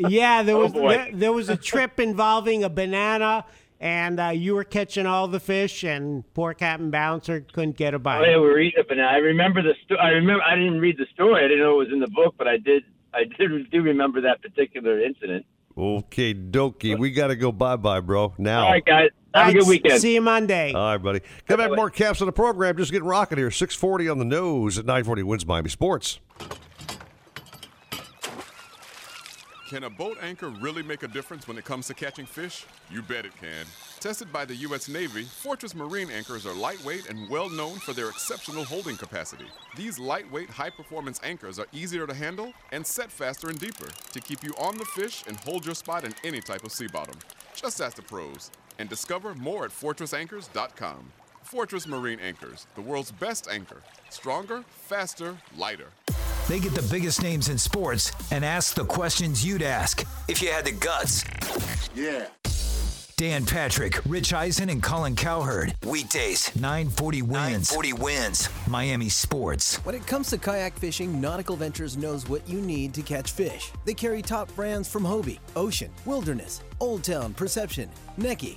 yeah, there Oh, was boy. there, there was a trip involving a banana, and uh, you were catching all the fish, and poor Captain Bouncer couldn't get a bite. Oh, yeah, we were eating it, but I remember the sto- I remember. I didn't read the story. I didn't know it was in the book, but I did. I did do remember that particular incident. Okay, dokie. We got to go bye bye, bro. Now. All right, guys. Have a good weekend. See you Monday. All right, buddy. Come back, more caps on the program. Just getting rocking here. 640 on the nose at 940 WINZ Miami Sports. Can a boat anchor really make a difference when it comes to catching fish? You bet it can. Tested by the U.S. Navy, Fortress Marine anchors are lightweight and well known for their exceptional holding capacity. These lightweight, high performance anchors are easier to handle and set faster and deeper to keep you on the fish and hold your spot in any type of sea bottom. Just ask the pros and discover more at FortressAnchors.com. Fortress Marine Anchors, the world's best anchor. Stronger, faster, lighter. They get the biggest names in sports and ask the questions you'd ask if you had the guts. Yeah. Dan Patrick, Rich Eisen, and Colin Cowherd. Weekdays, 940 WINZ. 940 WINZ. Miami Sports. When it comes to kayak fishing, Nautical Ventures knows what you need to catch fish. They carry top brands from Hobie, Ocean, Wilderness, Old Town, Perception, Necky,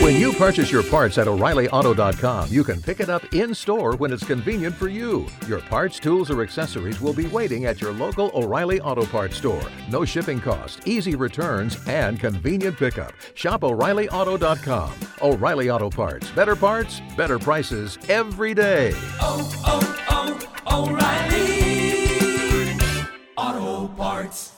When you purchase your parts at O'ReillyAuto.com, you can pick it up in store when it's convenient for you. Your parts, tools, or accessories will be waiting at your local O'Reilly Auto Parts store. No shipping cost, easy returns, and convenient pickup. Shop O'ReillyAuto.com. O'Reilly Auto Parts. Better parts, better prices every day. Oh, oh, oh, O'Reilly Auto Parts.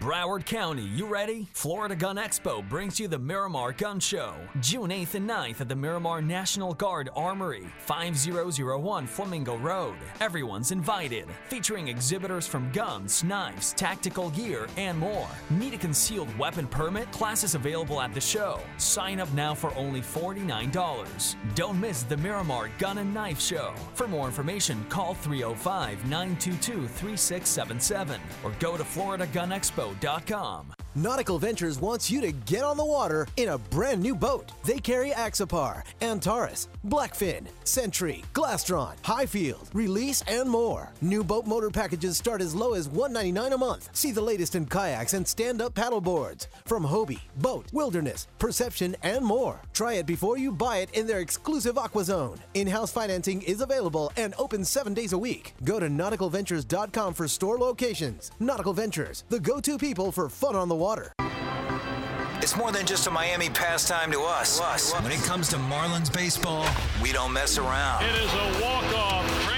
Broward County, you ready? Florida Gun Expo brings you the Miramar Gun Show, June 8th and 9th at the Miramar National Guard Armory, 5001 Flamingo Road. Everyone's invited, featuring exhibitors from guns, knives, tactical gear, and more. Need a concealed weapon permit? Classes available at the show. Sign up now for only $49. Don't miss the Miramar Gun and Knife Show. For more information, call 305 922 3677 or go to FloridaGunExpo.com. Nautical Ventures wants you to get on the water in a brand new boat. They carry Axopar, Antares, Blackfin, Sentry, Glastron, Highfield, Release, and more. New boat motor packages start as low as 199 a month. See the latest in kayaks and stand-up paddle boards from Hobie, BOTE, Wilderness, Perception, and more. Try it before you buy it in their exclusive Aqua Zone. In-house financing is available and open seven days a week. Go to nauticalventures.com for store locations. Nautical Ventures, the go-to people for fun on the water. It's more than just a Miami pastime to us. When it comes to Marlins baseball, we don't mess around. It is a walk-off grand slam.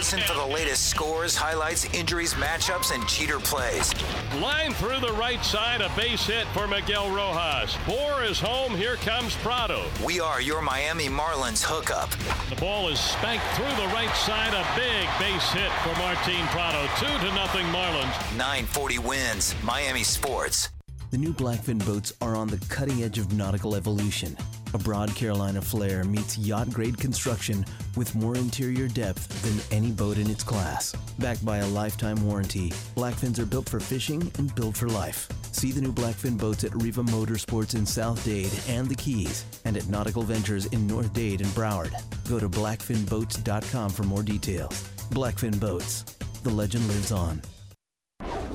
Listen for the latest scores, highlights, injuries, matchups, and cheater plays. Line through the right side, a base hit for Miguel Rojas. Bour is home. Here comes Prado. We are your Miami Marlins hookup. The ball is spanked through the right side. A big base hit for Martin Prado. Two to nothing Marlins. 940 WINZ. Miami Sports. The new Blackfin boats are on the cutting edge of nautical evolution. A Broad Carolina flare meets yacht grade construction with more interior depth than any boat in its class. Backed by a lifetime warranty, Blackfins are built for fishing and built for life. See the new Blackfin boats at Riva Motorsports in South Dade and the Keys, and at Nautical Ventures in North Dade and Broward. Go to blackfinboats.com for more details. Blackfin Boats. The legend lives on.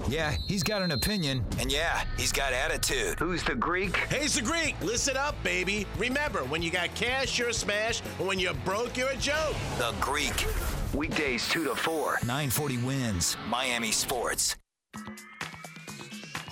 Yeah, he's got an opinion, and yeah, he's got attitude. Who's the Greek? He's the Greek. Listen up, baby. Remember, when you got cash, you're a smash, and when you're broke, you're a joke. The Greek. Weekdays 2 to 4. 940 WINZ. Miami Sports.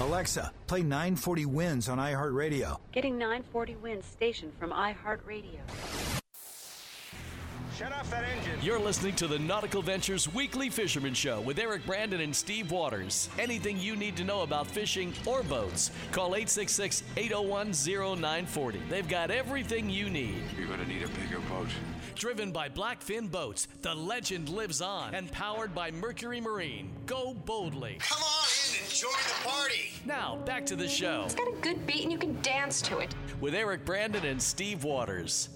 Alexa, play 940 WINZ on iHeartRadio. Getting 940 WINZ station from iHeartRadio. Shut off that engine. You're listening to the Nautical Ventures Weekly Fisherman Show with Eric Brandon and Steve Waters. Anything you need to know about fishing or boats, call 866 801 0940. They've got everything you need. You're going to need a bigger boat. Driven by Blackfin Boats, the legend lives on. And powered by Mercury Marine. Go boldly. Come on in and join the party. Now, back to the show It's got a good beat and you can dance to it. with Eric Brandon and Steve Waters.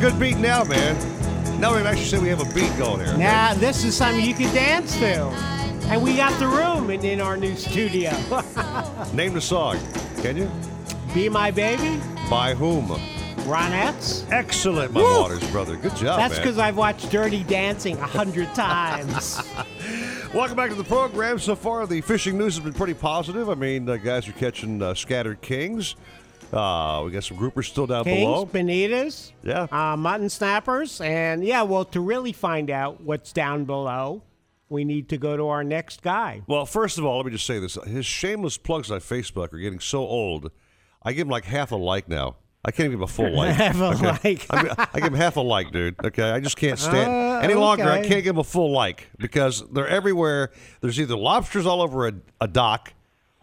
Good beat now, man. Now we've actually said we have a beat going here. Now, this is something you can dance to. And we got the room in, in our new studio. Name the song, can you? Be My Baby, By whom? Ronettes. Excellent, my Woo! Waters brother. Good job, That's because I've watched Dirty Dancing a hundred times. Welcome back to the program. So far, the fishing news has been pretty positive. I mean, uh, guys are catching uh, scattered kings. Uh, we got some groupers still down Kings, below. bonitas, Yeah. uh, mutton snappers, and yeah, well, to really find out what's down below, we need to go to our next guy. Well, first of all, let me just say this: his shameless plugs on Facebook are getting so old. I give him like half a like now. I can't give him a full like. Half a okay? like. I, I give him half a like, dude. Okay, I just can't stand Uh, any longer. I can't give him a full like because they're everywhere. There's either lobsters all over a, a dock,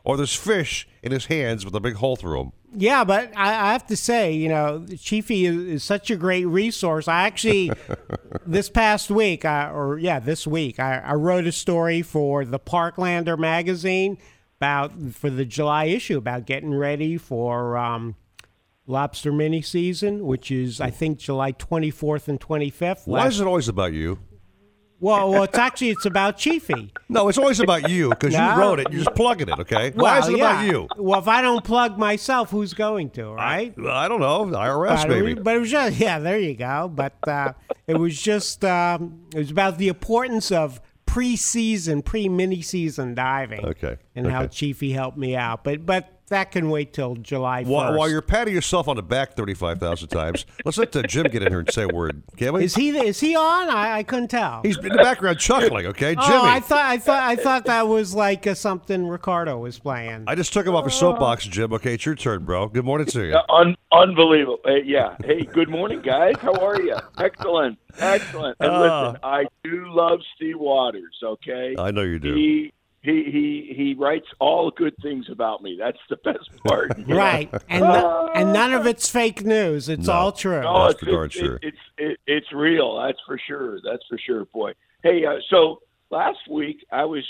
or there's fish in his hands with a big hole through them. Yeah, but I, I have to say, you know, Chiefy is, is such a great resource. I actually, this past week, I, or yeah, this week, I, I wrote a story for the Parklander magazine about for the July issue about getting ready for um, lobster mini season, which is I think July 24th and 25th. Why is it always about you? Well, well, it's actually it's about Chiefy. No, it's always about you because No. you wrote it. You're just plugging it. Okay. Why is Well, it about you? Well, if I don't plug myself, who's going to, right? I don't know. IRS but maybe. It was, but it was just yeah, there you go. But uh, it was just um, it was about the importance of pre-season, pre-mini season diving. Okay, and how okay. Chiefy helped me out. But but that can wait till July first. While, while you're patting yourself on the back 35,000 times, let's let uh, Jim get in here and say a word. Can we? is he is he on? I, I couldn't tell. He's in the background chuckling, okay? Jimmy. Oh, I thought I thought I thought that was like uh, something Ricardo was playing. I just took him off his soapbox, Jim. Okay, it's your turn, bro. Good morning to you. Uh, Un- unbelievable. Hey, yeah. Hey, good morning, guys. How are you? Excellent. Excellent. And Ah. listen, I do love Steve Waters, okay? I know you do. He he he he writes all good things about me. That's the best part. you know? Right, and no- and none of it's fake news. It's No. all true. No, That's it's, for darn it's, sure. it's it, it's real. That's for sure. That's for sure, boy. Hey, uh, so last week I was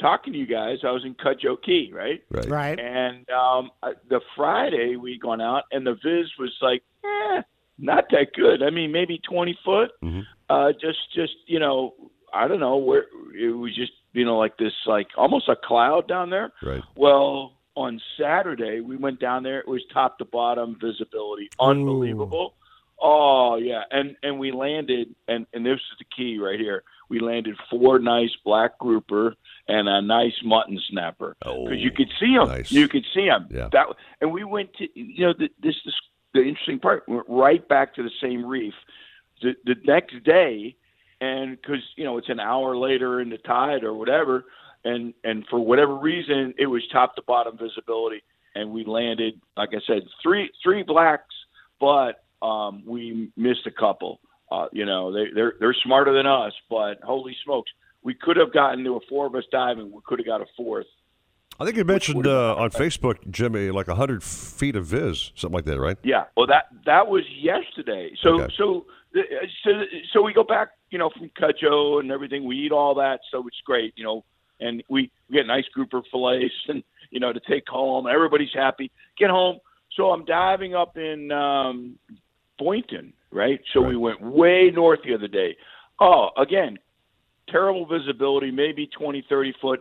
talking to you guys. I was in Cudjoe Key, right? Right. Right. And um, uh, the Friday we gone out, and the Viz was like, eh, not that good. I mean, maybe twenty foot. Mm-hmm. Uh, just, just you know, I don't know where it was. Just you know, like this, like almost a cloud down there. Right. Well, on Saturday we went down there. It was top to bottom visibility, unbelievable. Oh yeah, and and we landed, and and this is the key right here. We landed four nice black grouper and a nice mutton snapper oh, because you could see them. nice. You could see them. Yeah. That and we went to you know the, this is the interesting part. We went right back to the same reef the the next day, and because you know it's an hour later in the tide or whatever, and and for whatever reason it was top to bottom visibility. and we landed. Like I said, three three blacks, but um, we missed a couple. Uh, you know, they, they're they're smarter than us, but holy smokes, we could have gotten to a four of us diving. We could have got a fourth. I think you mentioned uh, on Facebook, Jimmy, like hundred feet of viz, something like that, right? Yeah. Well, that that was yesterday. So Okay. so so so we go back, you know, from Cudjoe and everything. We eat all that, so it's great, you know. And we, we get nice grouper fillets, and you know, to take home. Everybody's happy. Get home. So I'm diving up in um, Boynton, right? So we went way north the other day. Oh, again, terrible visibility, maybe 20, 30 foot,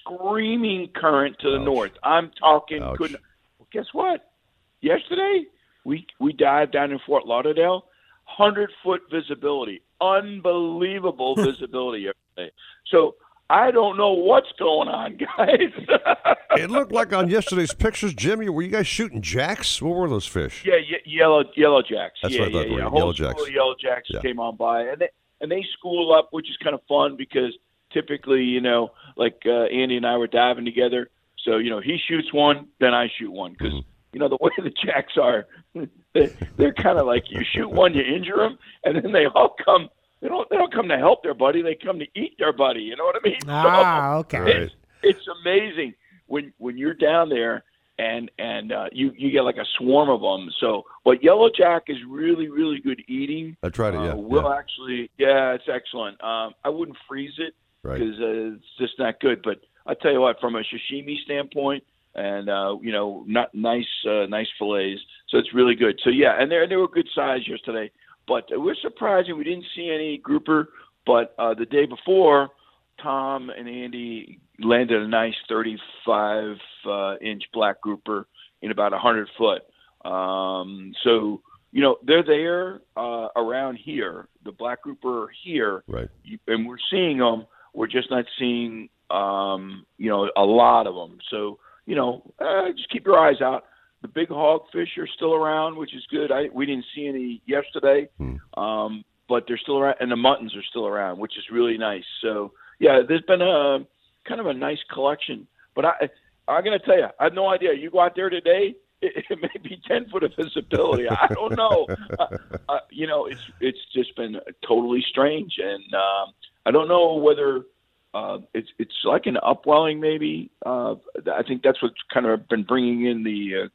screaming current to the north. I'm talking. Couldn't. Well, guess what? Yesterday we we dived down in Fort Lauderdale, hundred foot visibility, unbelievable visibility yesterday. So I don't know what's going on, guys. it looked like on yesterday's pictures, Jimmy. Were you guys shooting jacks? What were those fish? Yeah, ye- yellow yellow jacks. That's yeah, what I thought yeah, were yeah. Yellow whole jacks. yellow jacks Yeah. came on by, and they and they school up, which is kind of fun because typically, you know, like uh, Andy and I were diving together. So you know, he shoots one, then I shoot one because Mm-hmm. you know the way the jacks are, they, they're kind of like you shoot one, you injure them, and then they all come. They don't. They don't come to help their buddy. They come to eat their buddy. You know what I mean? Ah, okay. It's, it's amazing when when you're down there and and uh, you you get like a swarm of them. So, but yellow jack is really really good eating. I tried it. Yeah. Uh, we'll actually, yeah, it's excellent. Um, I wouldn't freeze it Right. because uh, it's just not good. But I tell you what, from a sashimi standpoint, and uh, you know, not nice uh, nice fillets, so it's really good. So yeah, and they they were good size yesterday. But we're surprising we didn't see any grouper. But uh, the day before, Tom and Andy landed a nice 35 uh, inch black grouper in about 100 foot. Um, so, you know, they're there uh, around here. The black grouper are here. Right. You- And we're seeing them. We're just not seeing, um, you know, a lot of them. So, you know, uh, just keep your eyes out. The big hogfish are still around, which is good. I we didn't see any yesterday, um, but they're still around, and the muttons are still around, which is really nice. So yeah, there's been a kind of a nice collection. But I I'm gonna tell you, I have no idea. You go out there today, it, it may be ten foot of visibility. I don't know. uh, uh, you know, it's it's just been totally strange, and um, I don't know whether uh, it's it's like an upwelling maybe. Uh, I think that's what's kind of been bringing in the uh,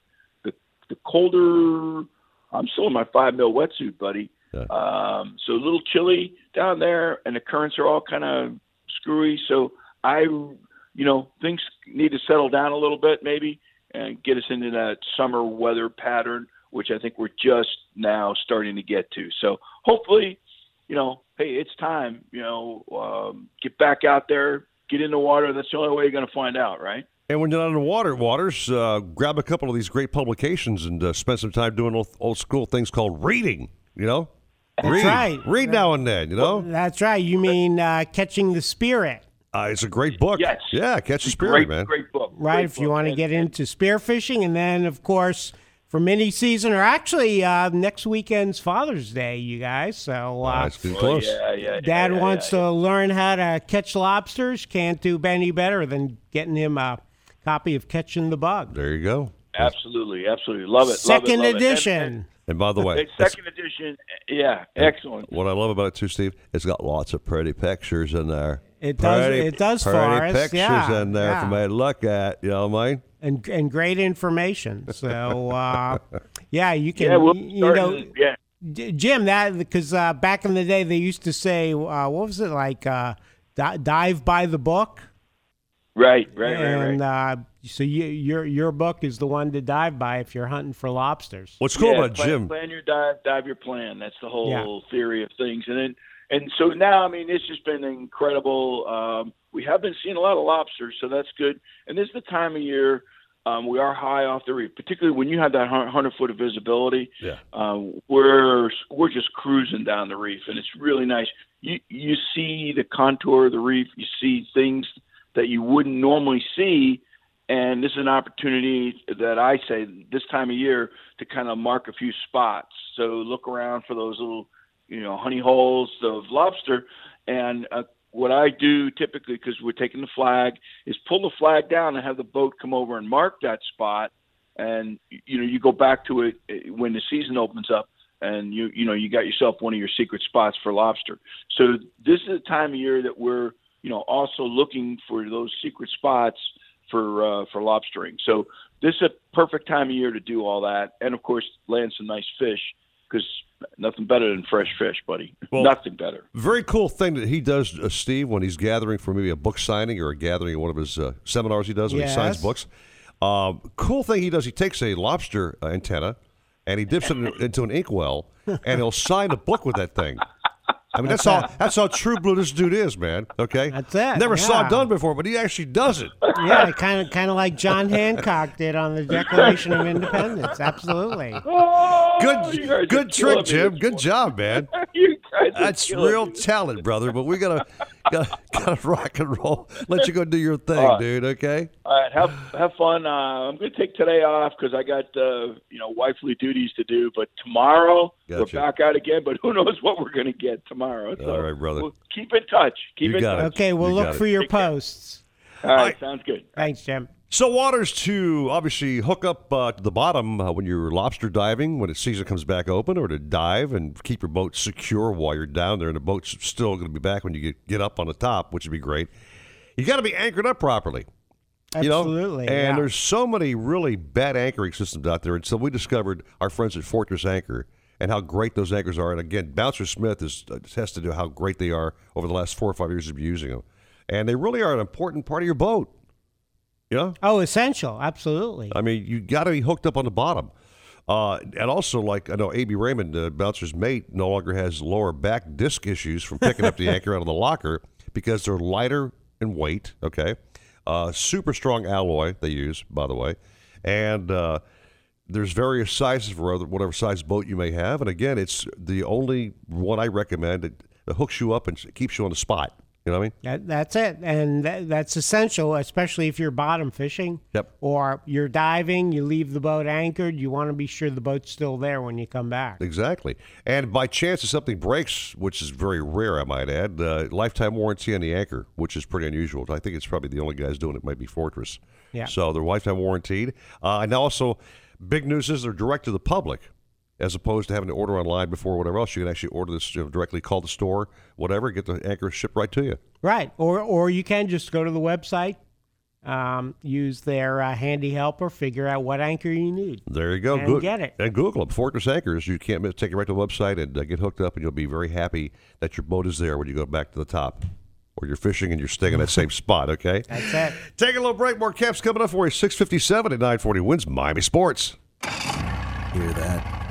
the, colder. I'm still in my five mil wetsuit, buddy. Um, so a little chilly down there, and the currents are all kind of screwy. So I, you know, things need to settle down a little bit maybe and get us into that summer weather pattern, which I think we're just now starting to get to. So hopefully, you know, hey, it's time. You know, um, get back out there, get in the water. That's the only way you're going to find out, right? And when you're not on the water, waters, uh, grab a couple of these great publications and uh, spend some time doing old, old school things called reading. You know, That's read, right. read now and then. You know, That's right. You mean uh, Catching the Spirit. uh, it's a great book. Yes. Yeah, catch the spirit, great, man. great book. Right, Great if you want to And- get into spearfishing. And then, of course, for mini season, or actually uh, next weekend's Father's Day, you guys. So uh, Nice, getting close. Yeah, yeah, yeah, Dad yeah, wants yeah, to learn how to catch lobsters. Can't do any better than getting him a copy of Catching the Bug. There you go. Absolutely, absolutely, love it. Second love it, love it. And- edition. And by the way, It's second edition. Yeah, excellent. what I love about it too, Steve, it's got lots of pretty pictures in there. It does- Pretty- it does for pretty us, pictures yeah, in there for me to look at. You know what I mean? and and great information. So uh, yeah, you can Yeah, we'll you start know in- yeah. Jim that because uh, back in the day they used to say uh, what was it like uh, di- dive by the book. Right, right, right, right. and uh, so you, your your book is the one to dive by if you're hunting for lobsters. What's cool Yeah, about plan, Jim? Plan your dive, dive your plan. That's the whole theory of things. And then, and so now, I mean, it's just been incredible. Um, we have been seeing a lot of lobsters, so that's good. And this is the time of year um, we are high off the reef, particularly when you have that hundred foot of visibility. Yeah. Um, we're we're just cruising down the reef, and it's really nice. You you see the contour of the reef. You see things that you wouldn't normally see, and this is an opportunity that I say this time of year to kind of mark a few spots. So look around for those little, you know, honey holes of lobster. And uh, what I do typically, because we're taking the flag, is pull the flag down and have the boat come over and mark that spot and you know you go back to it eh, when the season opens up, and you you know you got yourself one of your secret spots for lobster. So this is a time of year that we're you know also looking for those secret spots for uh, for lobstering. So this is a perfect time of year to do all that, and of course land some nice fish because nothing better than fresh fish, buddy. Well, nothing better. Very cool thing that he does, uh, Steve, when he's gathering for maybe a book signing or a gathering at one of his uh, seminars he does when he signs books. Um, cool thing he does, he takes a lobster uh, antenna and he dips it into an inkwell and he'll sign a book with that thing. I mean, that's how that's how true blue this dude is, man. Okay, that's it, Never saw it done before, but he actually does it. yeah, kind of kind of like John Hancock did on the Declaration of Independence. Absolutely. Good, good trick, Jim. Good job, man. you guys are That's killing real me. talent, brother. But we gotta, gotta, gotta rock and roll. Let you go do your thing, All right. dude. Okay. All right, have have fun. Uh, I'm going to take today off because I got uh, you know wifely duties to do. But tomorrow Gotcha. we're back out again. But who knows what we're going to get tomorrow? So All right, brother. we'll keep in touch. Keep You in got touch. it. Okay, we'll You look for it. your posts. All right, sounds good. Thanks, Jim. So waters to obviously hook up uh, to the bottom uh, when you're lobster diving when the season comes back open, or to dive and keep your boat secure while you're down there, and the boat's still going to be back when you get, get up on the top, which would be great. You got to be anchored up properly. You know? And yeah. there's so many really bad anchoring systems out there, and so we discovered our friends at Fortress Anchor and how great those anchors are. And again, Bouncer Smith has attested to how great they are over the last four or five years of using them, and they really are an important part of your boat. Know? Oh, essential. Absolutely. I mean, you got to be hooked up on the bottom. Uh, and also, like I know, A.B. Raymond, the Bouncer's mate, no longer has lower back disc issues from picking up the anchor out of the locker because they're lighter in weight. Okay, uh, super strong alloy they use, by the way, and uh, there's various sizes for other, whatever size boat you may have. And again, it's the only one I recommend that, that hooks you up and keeps you on the spot. You know what I mean? That, that's it, and that, that's essential, especially if you're bottom fishing. Yep. Or you're diving, you leave the boat anchored. You want to be sure the boat's still there when you come back. Exactly. And by chance, if something breaks, which is very rare, I might add, uh, lifetime warranty on the anchor, which is pretty unusual. I think it's probably the only guys doing it might be Fortress. Yeah. So they're lifetime warranted. Uh, and also, big news is they're direct to the public. As opposed to having to order online before whatever else, you can actually order this you know, directly, call the store, whatever, get the anchor shipped right to you. Right. Or or you can just go to the website, um, use their uh, handy helper, figure out what anchor you need. There you go. And Goo- get it. And Google them. Fortress Anchors. You can't miss. Take it right to the website and uh, get hooked up, and you'll be very happy that your boat is there when you go back to the top. Or you're fishing and you're staying in that same spot, okay? That's it. Take a little break. More caps coming up for you. 657 at 940 WINZ Miami Sports. Hear that?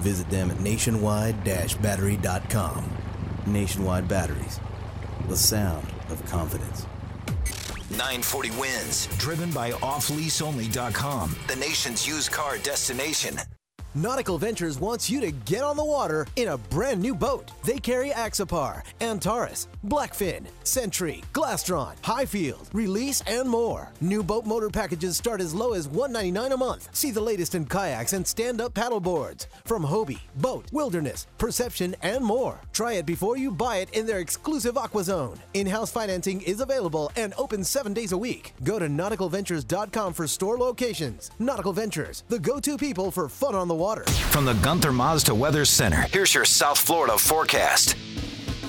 Visit them at nationwide-battery.com. Nationwide Batteries, the sound of confidence. 940 WINZ, driven by offleaseonly.com, the nation's used car destination. Nautical Ventures wants you to get on the water in a brand new boat. They carry Axopar, Antares, Blackfin, Sentry, Glastron, Highfield, Release, and more. New boat motor packages start as low as 199 a month. See the latest in kayaks and stand-up paddle boards from Hobie, BOTE, Wilderness, Perception, and more. Try it before you buy it in their exclusive Aqua Zone. In-house financing is available and open seven days a week. Go to nauticalventures.com for store locations. Nautical Ventures, the go-to people for fun on the water. From the Gunther Mazda Weather Center, here's your South Florida forecast.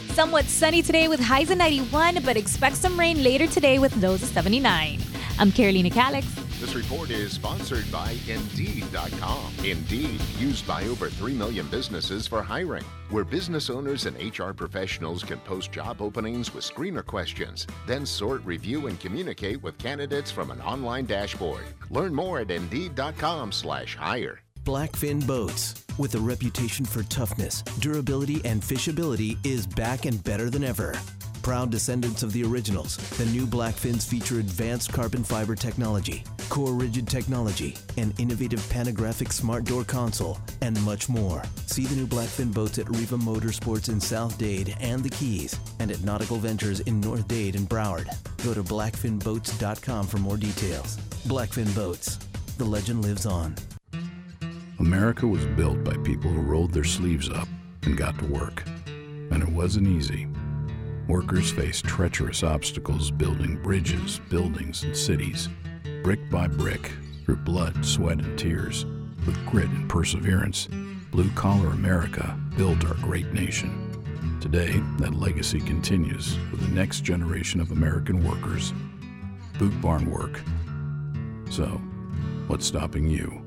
Somewhat sunny today with highs of 91, but expect some rain later today with lows of 79. I'm Carolina Calix. This report is sponsored by Indeed.com. Indeed, used by over 3 million businesses for hiring, where business owners and HR professionals can post job openings with screener questions, then sort, review, and communicate with candidates from an online dashboard. Learn more at Indeed.com/hire. Blackfin Boats, with a reputation for toughness, durability, and fishability, is back and better than ever. proud descendants of the originals, the new Blackfins feature advanced carbon fiber technology, core rigid technology, an innovative panographic smart door console, and much more. See the new Blackfin boats at Riva Motorsports in South Dade and the Keys, and at Nautical Ventures in North Dade and Broward. Go to blackfinboats.com for more details. Blackfin Boats. The legend lives on. America was built by people who rolled their sleeves up and got to work. And it wasn't easy. Workers faced treacherous obstacles building bridges, buildings, and cities, brick by brick, through blood, sweat, and tears. With grit and perseverance, blue collar America built our great nation. Today, that legacy continues with the next generation of American workers. Boot Barn Work. So, what's stopping you?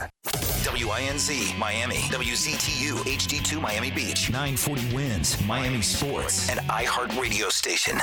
WINZ Miami, WZTU HD2 Miami Beach, 940 WINZ Miami Sports, and iHeart Radio Station.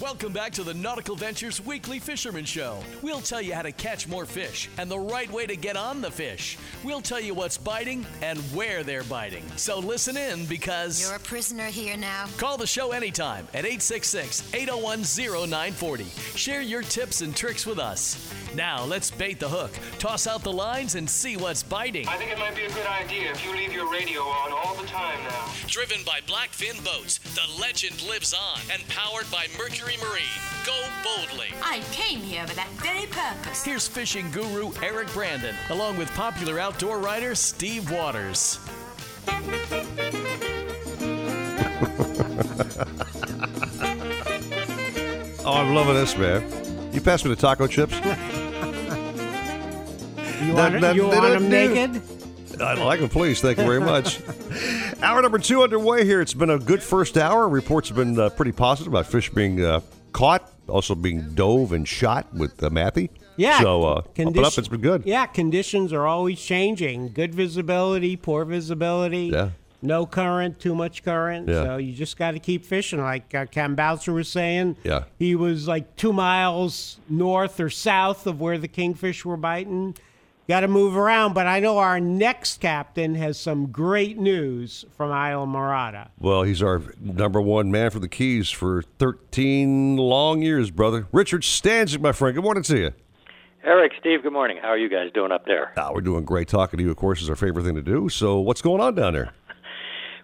Welcome back to the Nautical Ventures Weekly Fisherman Show. We'll tell you how to catch more fish and the right way to get on the fish. We'll tell you what's biting and where they're biting. So listen in because You're a prisoner here now. call the show anytime at 866 801 0940. Share your tips and tricks with us. Now let's bait the hook, toss out the lines, and see what's biting. I think it might be a good idea if you leave your radio on all the time now. Driven by Blackfin Boats, the legend lives on and powered by Mercury Marine. Go boldly. I came here for that very purpose. Here's fishing guru Eric Brandon, along with popular outdoor writer Steve Waters. Oh, I'm loving this, man. You pass me the taco chips? You want, That- you want them that- naked? I'd like them, please. Thank you very much. hour number two underway here. It's been a good first hour. Reports have been uh, pretty positive about fish being uh, caught, also being dove and shot with uh, Matthew. Yeah. So uh, up up, it's been good. Yeah, conditions are always changing. Good visibility, poor visibility. Yeah. No current, too much current. Yeah. So you just got to keep fishing. Like uh, Cam Bouncer was saying, Yeah. he was like two miles north or south of where the kingfish were biting. Got to move around. But I know our next captain has some great news from Islamorada. Well, he's our number one man for the Keys for 13 long years, brother. Richard Stanczyk, my friend. Good morning to you. Eric, Steve, good morning. How are you guys doing up there? Ah, we're doing great. Talking to you, of course, is our favorite thing to do. So, what's going on down there?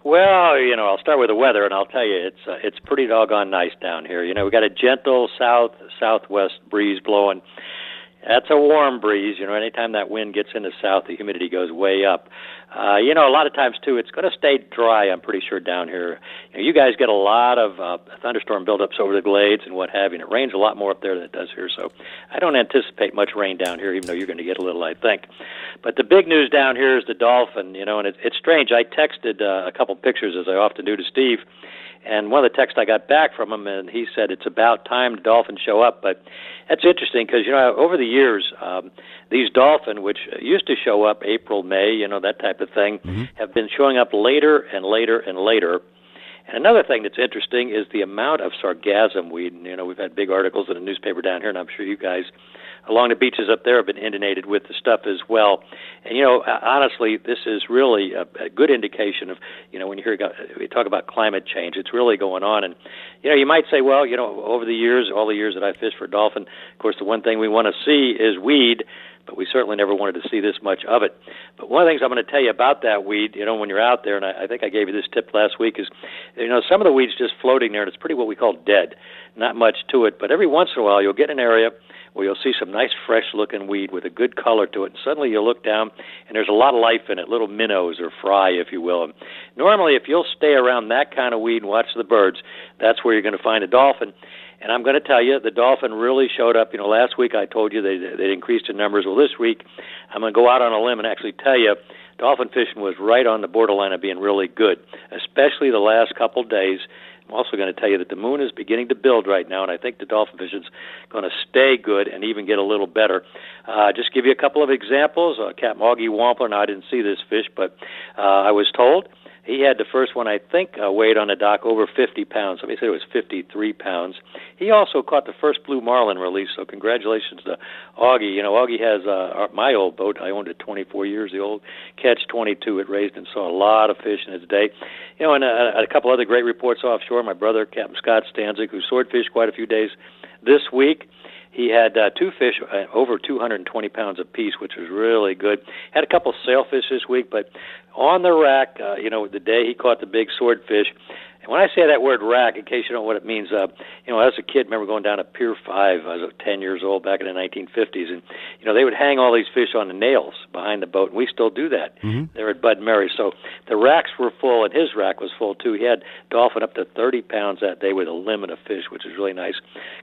Well, you know, I'll start with the weather, and I'll tell you, it's uh, it's pretty doggone nice down here. You know, we got a gentle south southwest breeze blowing. That's a warm breeze. You know, anytime that wind gets in the south, the humidity goes way up. Uh, you know, a lot of times too, it's going to stay dry. I'm pretty sure down here. You, know, you guys get a lot of uh, thunderstorm buildups over the glades and what have you. And it rains a lot more up there than it does here. So I don't anticipate much rain down here, even though you're going to get a little, I think. But the big news down here is the dolphin. You know, and it, it's strange. I texted uh, a couple pictures as I often do to Steve. And one of the texts I got back from him, and he said it's about time the dolphins show up. But that's interesting because you know over the years, um, these dolphin, which used to show up April, May, you know that type of thing, Mm-hmm. have been showing up later and later and later. And another thing that's interesting is the amount of sargassum weed. And, you know, we've had big articles in the newspaper down here, and I'm sure you guys along the beaches up there have been inundated with the stuff as well. And you know, uh, honestly, this is really a, a good indication of you know when you hear we talk about climate change, it's really going on. And you know, you might say, well, you know, over the years, all the years that I fished for dolphin, of course, the one thing we want to see is weed. But we certainly never wanted to see this much of it. But one of the things I'm going to tell you about that weed, you know, when you're out there, and I, I think I gave you this tip last week, is, you know, some of the weeds just floating there, and it's pretty what we call dead. Not much to it, but every once in a while you'll get an area where you'll see some nice fresh looking weed with a good color to it and suddenly you'll look down and there's a lot of life in it little minnows or fry if you will and normally if you'll stay around that kind of weed and watch the birds that's where you're going to find a dolphin and I'm going to tell you, the dolphin really showed up. You know, last week I told you they they increased in numbers. Well, this week I'm going to go out on a limb and actually tell you, dolphin fishing was right on the borderline of being really good, especially the last couple days. I'm also going to tell you that the moon is beginning to build right now, and I think the dolphin fishing's going to stay good and even get a little better. Uh, just give you a couple of examples. Uh, Captain Augie Wampler, now I didn't see this fish, but uh, I was told he had the first one, I think, uh, weighed on the dock over 50 pounds. Somebody said it was 53 pounds. He also caught the first blue marlin release, so congratulations to Augie. You know, Augie has uh, my old boat. I owned it 24 years, the old Catch 22. It raised and saw a lot of fish in its day. You know, and uh, a couple other great reports offshore. My brother, Captain Scott Stanczyk, who swordfished quite a few days this week. He had uh, two fish uh, over 220 pounds apiece, which was really good. Had a couple sailfish this week, but on the rack, uh, you know, the day he caught the big swordfish. And when I say that word rack, in case you don't know what it means, uh, you know, as a kid, I remember going down to Pier 5. I was uh, 10 years old back in the 1950s, and, you know, they would hang all these fish on the nails behind the boat, and we still do that Mm-hmm. there at Bud Mary. So the racks were full, and his rack was full too. He had dolphin up to 30 pounds that day with a limit of fish, which is really nice.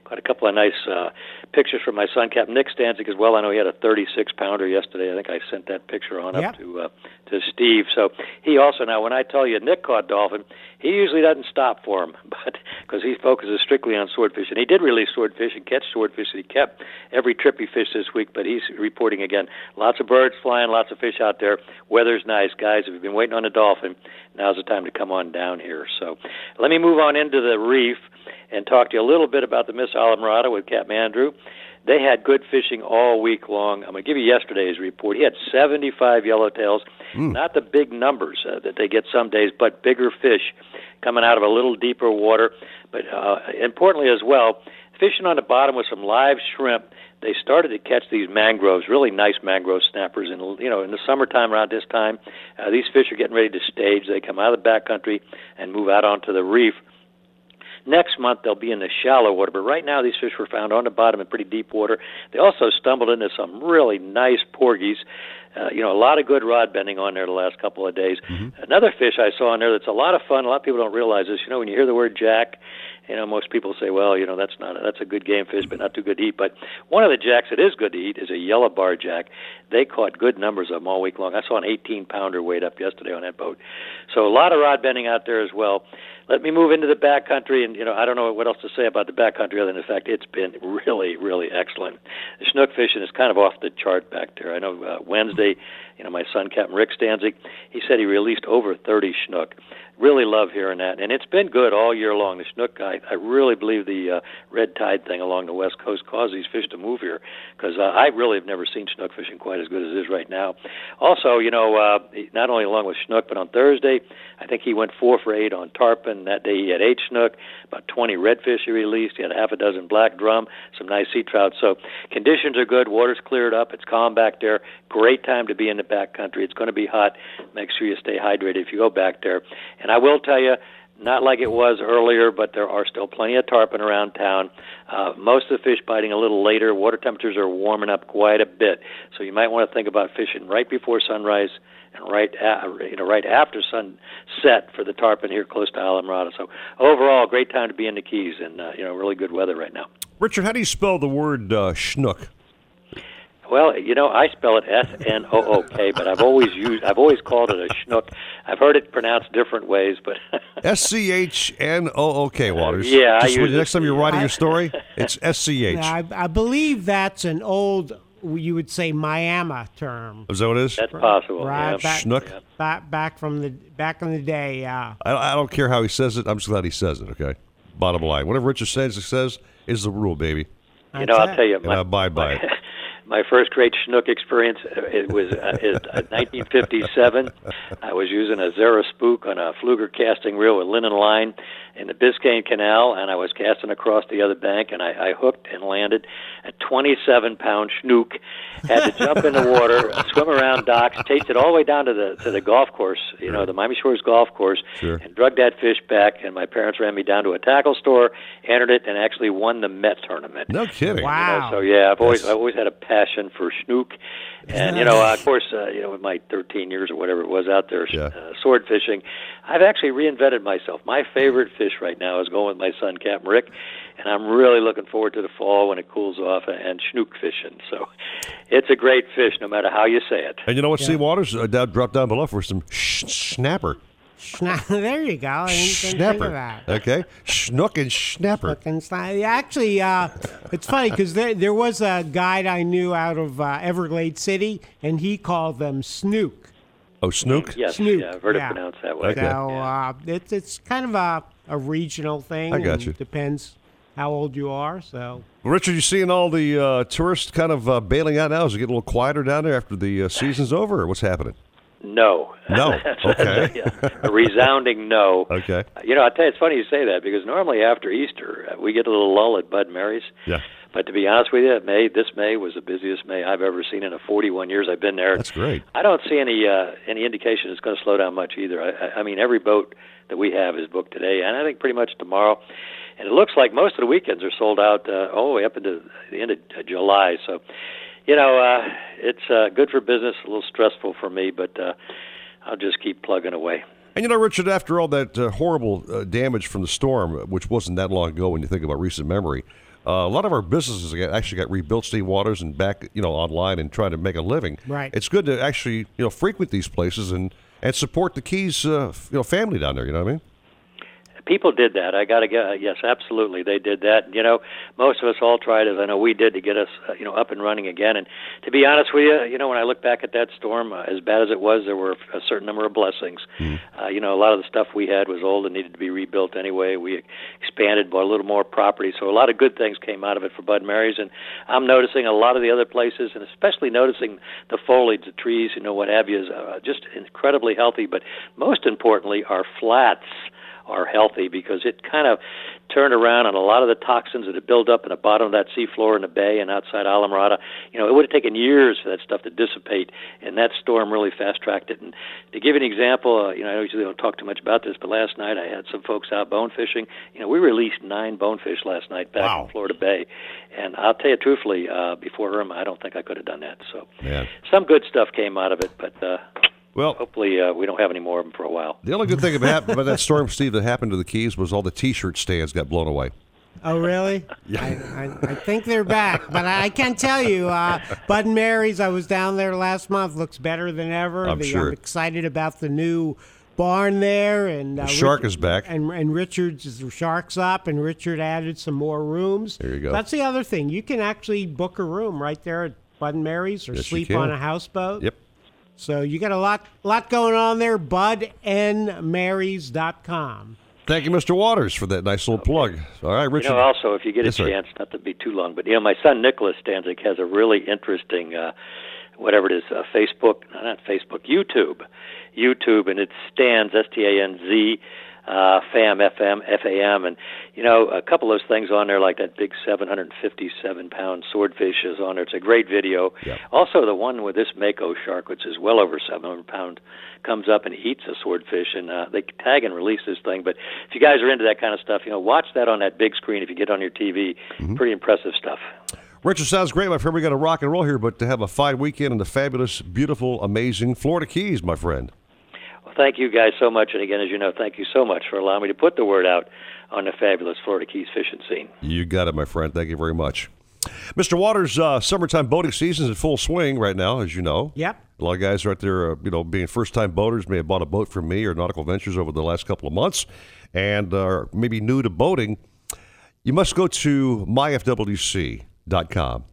Got a couple of nice uh, pictures from my son, Captain Nick Stanczyk, as well. I know he had a 36 pounder yesterday. I think I sent that picture on Yep. up to uh, to Steve. So he also now, when I tell you Nick caught dolphin, he usually doesn't stop for him, but because he focuses strictly on swordfish, and he did release swordfish and catch swordfish that he kept every trip he fished this week. But he's reporting again, lots of birds flying, lots of fish out there. Weather's nice, guys. If you've been waiting on a dolphin, now's the time to come on down here. So let me move on into the reef and talk to you a little bit about the Miss Islamorada with Captain Andrew. They had good fishing all week long. I'm going to give you yesterday's report. He had 75 yellowtails, not the big numbers uh, that they get some days, but bigger fish coming out of a little deeper water. But uh, importantly as well, fishing on the bottom with some live shrimp. They started to catch these mangroves, really nice mangrove snappers, and you know, in the summertime around this time, uh, these fish are getting ready to stage. They come out of the backcountry and move out onto the reef. Next month they'll be in the shallow water, but right now these fish were found on the bottom in pretty deep water. They also stumbled into some really nice porgies. Uh, you know, a lot of good rod bending on there the last couple of days. Another fish I saw on there that's a lot of fun. A lot of people don't realize this. You know, when you hear the word jack, you know, most people say, well, you know, that's not that's a good game fish, but not too good to eat. But one of the jacks that is good to eat is a yellow bar jack. They caught good numbers of them all week long. I saw an 18 pounder weight up yesterday on that boat. So a lot of rod bending out there as well. Let me move into the back country, and you know, I don't know what else to say about the back country other than the fact it's been really, really excellent. The snook fishing is kind of off the chart back there. I know uh, Wednesday, you know, my son Captain Rick Stanczyk, he said he released over 30 snook. Really love hearing that, and it's been good all year long. The snook, I, I really believe the uh, red tide thing along the west coast caused these fish to move here because uh, I really have never seen snook fishing quite as good as it is right now. Also, you know, uh, not only along with snook, but on Thursday, I think he went four for eight on tarpon. That day he had eight snook, about 20 redfish he released. He had half a dozen black drum, some nice sea trout. So conditions are good. Water's cleared up. It's calm back there. Great time to be in the back country. It's going to be hot. Make sure you stay hydrated if you go back there. And I will tell you, not like it was earlier, but there are still plenty of tarpon around town. Uh, most of the fish biting a little later. Water temperatures are warming up quite a bit, so you might want to think about fishing right before sunrise and right a, you know right after sunset for the tarpon here close to Islamorada. So overall, great time to be in the Keys, and uh, you know really good weather right now. Richard, how do you spell the word uh, schnook? Well, you know, I spell it S N O O K, but I've always used, I've always called it a schnook. I've heard it pronounced different ways, but S C H N O O K, Waters. yeah, Just when the next time you're writing your story, it's S C H. I, I believe that's an old, you would say, Miami term. Is that what it is? that's possible. Right, yeah. back, Schnook? back, back from the back in the day. Yeah. I, I don't care how he says it. I'm just glad he says it. Okay. Bottom line, whatever Richard says, it says is the rule, baby. You know, I'll tell you, And I abide by it. My first great schnook experience uh, it was uh, in uh, 1957. I was using a Zara spook on a Pflueger casting reel with linen line in the Biscayne Canal, and I was casting across the other bank, and I, I hooked and landed a 27 pound schnook. Had to jump in the water, swim around docks, chased it all the way down to the to the golf course, you know, the Miami Shores golf course, Sure. and drug that fish back. And my parents ran me down to a tackle store, entered it, and actually won the Met tournament. No kidding. You know, so yeah, I've always I've always had a passion for schnook, and you know, uh, of course, uh, you know, with my 13 years or whatever it was out there uh, sword fishing, I've actually reinvented myself. My favorite fish right now is going with my son Captain Rick, and I'm really looking forward to the fall when it cools off and schnook fishing. So, it's a great fish, no matter how you say it. And you know what, Steve Waters? Uh, down, drop down below for some sh- snapper. Schna- there you go. I didn't, didn't think of Snapper. that. Okay. Schnook and snapper. Fucking sni- Actually, uh, it's funny because there there was a guide I knew out of uh, Everglade City, and he called them snook. Oh, snook? Yes, Snook, yeah, I've heard yeah. it pronounced that way. So uh, it's it's kind of a, a regional thing. I got and you. Depends how old you are. So Richard, you seeing all the uh, tourists kind of uh, bailing out now? Is it getting a little quieter down there after the uh, season's over, or what's happening? No. No. Okay. Yeah, a resounding no. Okay. You know, I tell you, it's funny you say that because normally after Easter uh, we get a little lull at Bud Mary's. Yeah. But to be honest with you, May this May was the busiest May I've ever seen in the 41 years I've been there. That's great. I don't see any uh, any indication it's going to slow down much either. I, I- I mean, every boat that we have is booked today, and I think pretty much tomorrow. And it looks like most of the weekends are sold out uh, all the way up into the end of July. So, you know, uh, it's uh, good for business, a little stressful for me, but uh, I'll just keep plugging away. And you know, Richard, after all that uh, horrible uh, damage from the storm, which wasn't that long ago when you think about recent memory, uh, a lot of our businesses actually got rebuilt, Steve Waters, and back, you know, online and trying to make a living. Right. It's good to actually, you know, frequent these places and, and support the Keys, uh, f- you know, family down there. You know what I mean? People did that. I got to get yes, absolutely, they did that. You know, most of us all tried, as I know we did, to get us, uh, you know, up and running again. And to be honest with you, you know, when I look back at that storm, uh, as bad as it was, there were a certain number of blessings. Uh, you know, a lot of the stuff we had was old and needed to be rebuilt anyway. We expanded, bought a little more property, so a lot of good things came out of it for Bud Mary's. And I'm noticing a lot of the other places, and especially noticing the foliage, the trees, you know, what have you, is uh, just incredibly healthy. But most importantly, our flats are healthy because it kind of turned around on a lot of the toxins that had built up in the bottom of that seafloor in the bay and outside Islamorada. You know, it would have taken years for that stuff to dissipate, and that storm really fast tracked it. And to give you an example, uh, you know, I usually don't talk too much about this, but last night I had some folks out bone fishing. You know, we released nine bonefish last night back in Florida Bay, and I'll tell you truthfully, uh, before Irma, I don't think I could have done that. So Man. some good stuff came out of it, but. Uh, well, hopefully uh, we don't have any more of them for a while. The only good thing about, about that storm, Steve, that happened to the Keys was all the T-shirt stands got blown away. Oh, really? Yeah. I, I, I think they're back, but I, I can tell you, uh, Bud and Mary's, I was down there last month, looks better than ever. I'm The- sure. I'm excited about the new barn there. and uh, The shark Richard- is back. And, and Richard's the shark's up, and Richard added some more rooms. There you go. That's the other thing. You can actually book a room right there at Bud and Mary's or Yes, sleep on a houseboat. Yep. So you got a lot lot going on there. budandmarys.com. Thank you, Mr. Waters, for that nice little plug. All right, Richard. You know, also, if you get Yes, a sir. chance, not to be too long, but you know, my son Nicholas Stanczyk has a really interesting, uh, whatever it is, uh, Facebook, not Facebook, YouTube, YouTube, and it stands S T A N Z. Uh, FAM, FM, FAM, and you know a couple of those things on there, like that big 757 pound swordfish is on there. It's a great video. Also, the one with this mako shark, which is well over 700 pounds, comes up and eats a swordfish, and uh, they tag and release this thing. But if you guys are into that kind of stuff, you know, watch that on that big screen if you get on your TV. Pretty impressive stuff. Richard, sounds great, my friend. We got to rock and roll here, but to have a fine weekend in the fabulous, beautiful, amazing Florida Keys, my friend. Well, thank you guys so much, and again, as you know, thank you so much for allowing me to put the word out on the fabulous Florida Keys fishing scene. You got it, my friend. Thank you very much. Mr. Waters, uh, summertime boating season is in full swing right now, as you know. Yep. A lot of guys are out there, uh, you know, being first-time boaters, may have bought a boat from me or Nautical Ventures over the last couple of months, and are maybe new to boating. You must go to myfwc.com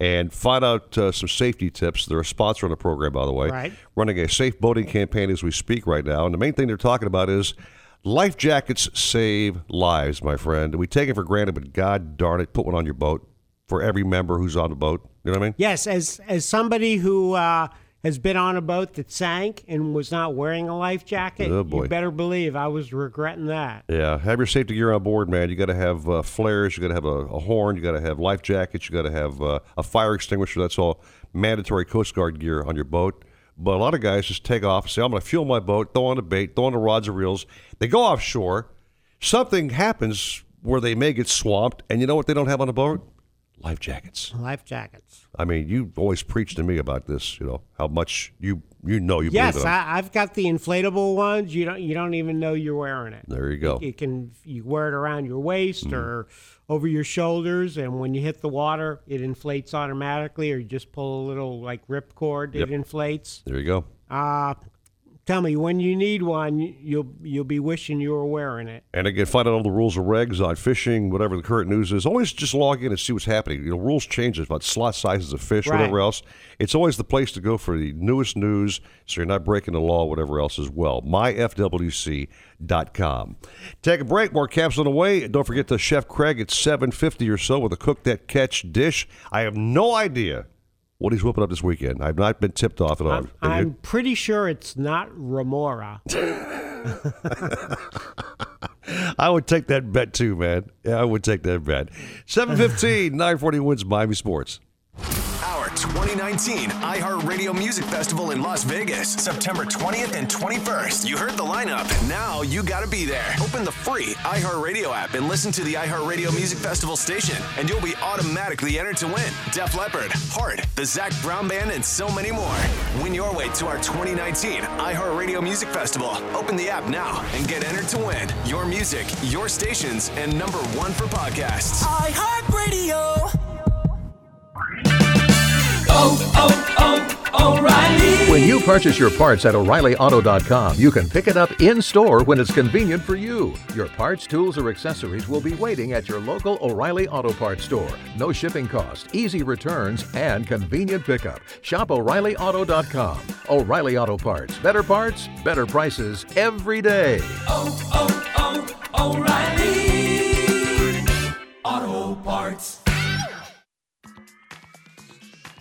and find out uh, some safety tips. They're a sponsor on the program, by the way. Right. Running a safe boating campaign as we speak right now. And the main thing they're talking about is life jackets save lives, my friend. We take it for granted, but God darn it, put one on your boat for every member who's on the boat. You know what I mean? Yes, as as somebody who uh, has been on a boat that sank and was not wearing a life jacket, Oh, boy. you better believe I was regretting that. Yeah, have your safety gear on board, man. You got to have uh, flares, you got to have a, a horn, you got to have life jackets, you got to have uh, a fire extinguisher. That's all mandatory Coast Guard gear on your boat. But a lot of guys just take off, and say, "I'm going to fuel my boat, throw on the bait, throw on the rods and reels." They go offshore. Something happens where they may get swamped, and you know what they don't have on the boat? Life jackets. Life jackets. I mean, you always preach to me about this. You know how much you you know you yes, believe in 'em. I, I've got the inflatable ones. You don't you don't even know you're wearing it. There you go. It, it can you wear it around your waist Mm-hmm. or over your shoulders, and when you hit the water, it inflates automatically, or you just pull a little like rip cord, Yep. it inflates. There you go. Uh tell me when you need one, you'll you'll be wishing you were wearing it. And again, find out all the rules and regs on fishing, whatever the current news is. Always just log in and see what's happening. You know, rules change about slot sizes of fish, Right. whatever else. It's always the place to go for the newest news, so you're not breaking the law, whatever else as well. MyFWC.com. Take a break. More caps on the way. Don't forget the Chef Craig at 750 or so with a cook that catch dish. I have no idea what he's whipping up this weekend. I've not been tipped off at all. I'm, I'm pretty sure it's not Remora. I would take that bet too, man. Yeah, I would take that bet. 715, 940 WINZ Miami Sports. Our 2019 iHeartRadio Music Festival in Las Vegas, September 20th and 21st. You heard the lineup. Now you gotta be there. Open the free iHeartRadio app and listen to the iHeartRadio Music Festival station, and you'll be automatically entered to win. Def Leppard, Heart, the Zac Brown Band, and so many more. Win your way to our 2019 iHeartRadio Music Festival. Open the app now and get entered to win. Your music, your stations, and number one for podcasts. iHeartRadio. Oh, oh, oh, O'Reilly. When you purchase your parts at O'ReillyAuto.com, you can pick it up in store when it's convenient for you. Your parts, tools, or accessories will be waiting at your local O'Reilly Auto Parts store. No shipping cost, easy returns, and convenient pickup. Shop O'ReillyAuto.com. O'Reilly Auto Parts. Better parts, better prices every day. Oh, oh, oh, O'Reilly. Auto Parts.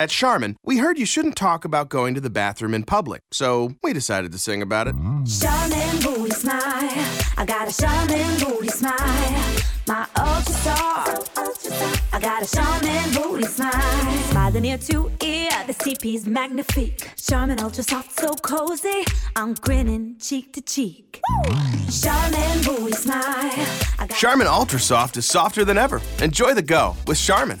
At Charmin, we heard you shouldn't talk about going to the bathroom in public, so we decided to sing about it. Charmin booty smile. I got a Charmin booty smile. My ultra soft. I got a Charmin booty smile. Smiling ear to ear, the CP's magnifique. Charmin ultra soft, so cozy. I'm grinning cheek to cheek. Charmin booty smile. Charmin Ultra Soft is softer than ever. Enjoy the go with Charmin.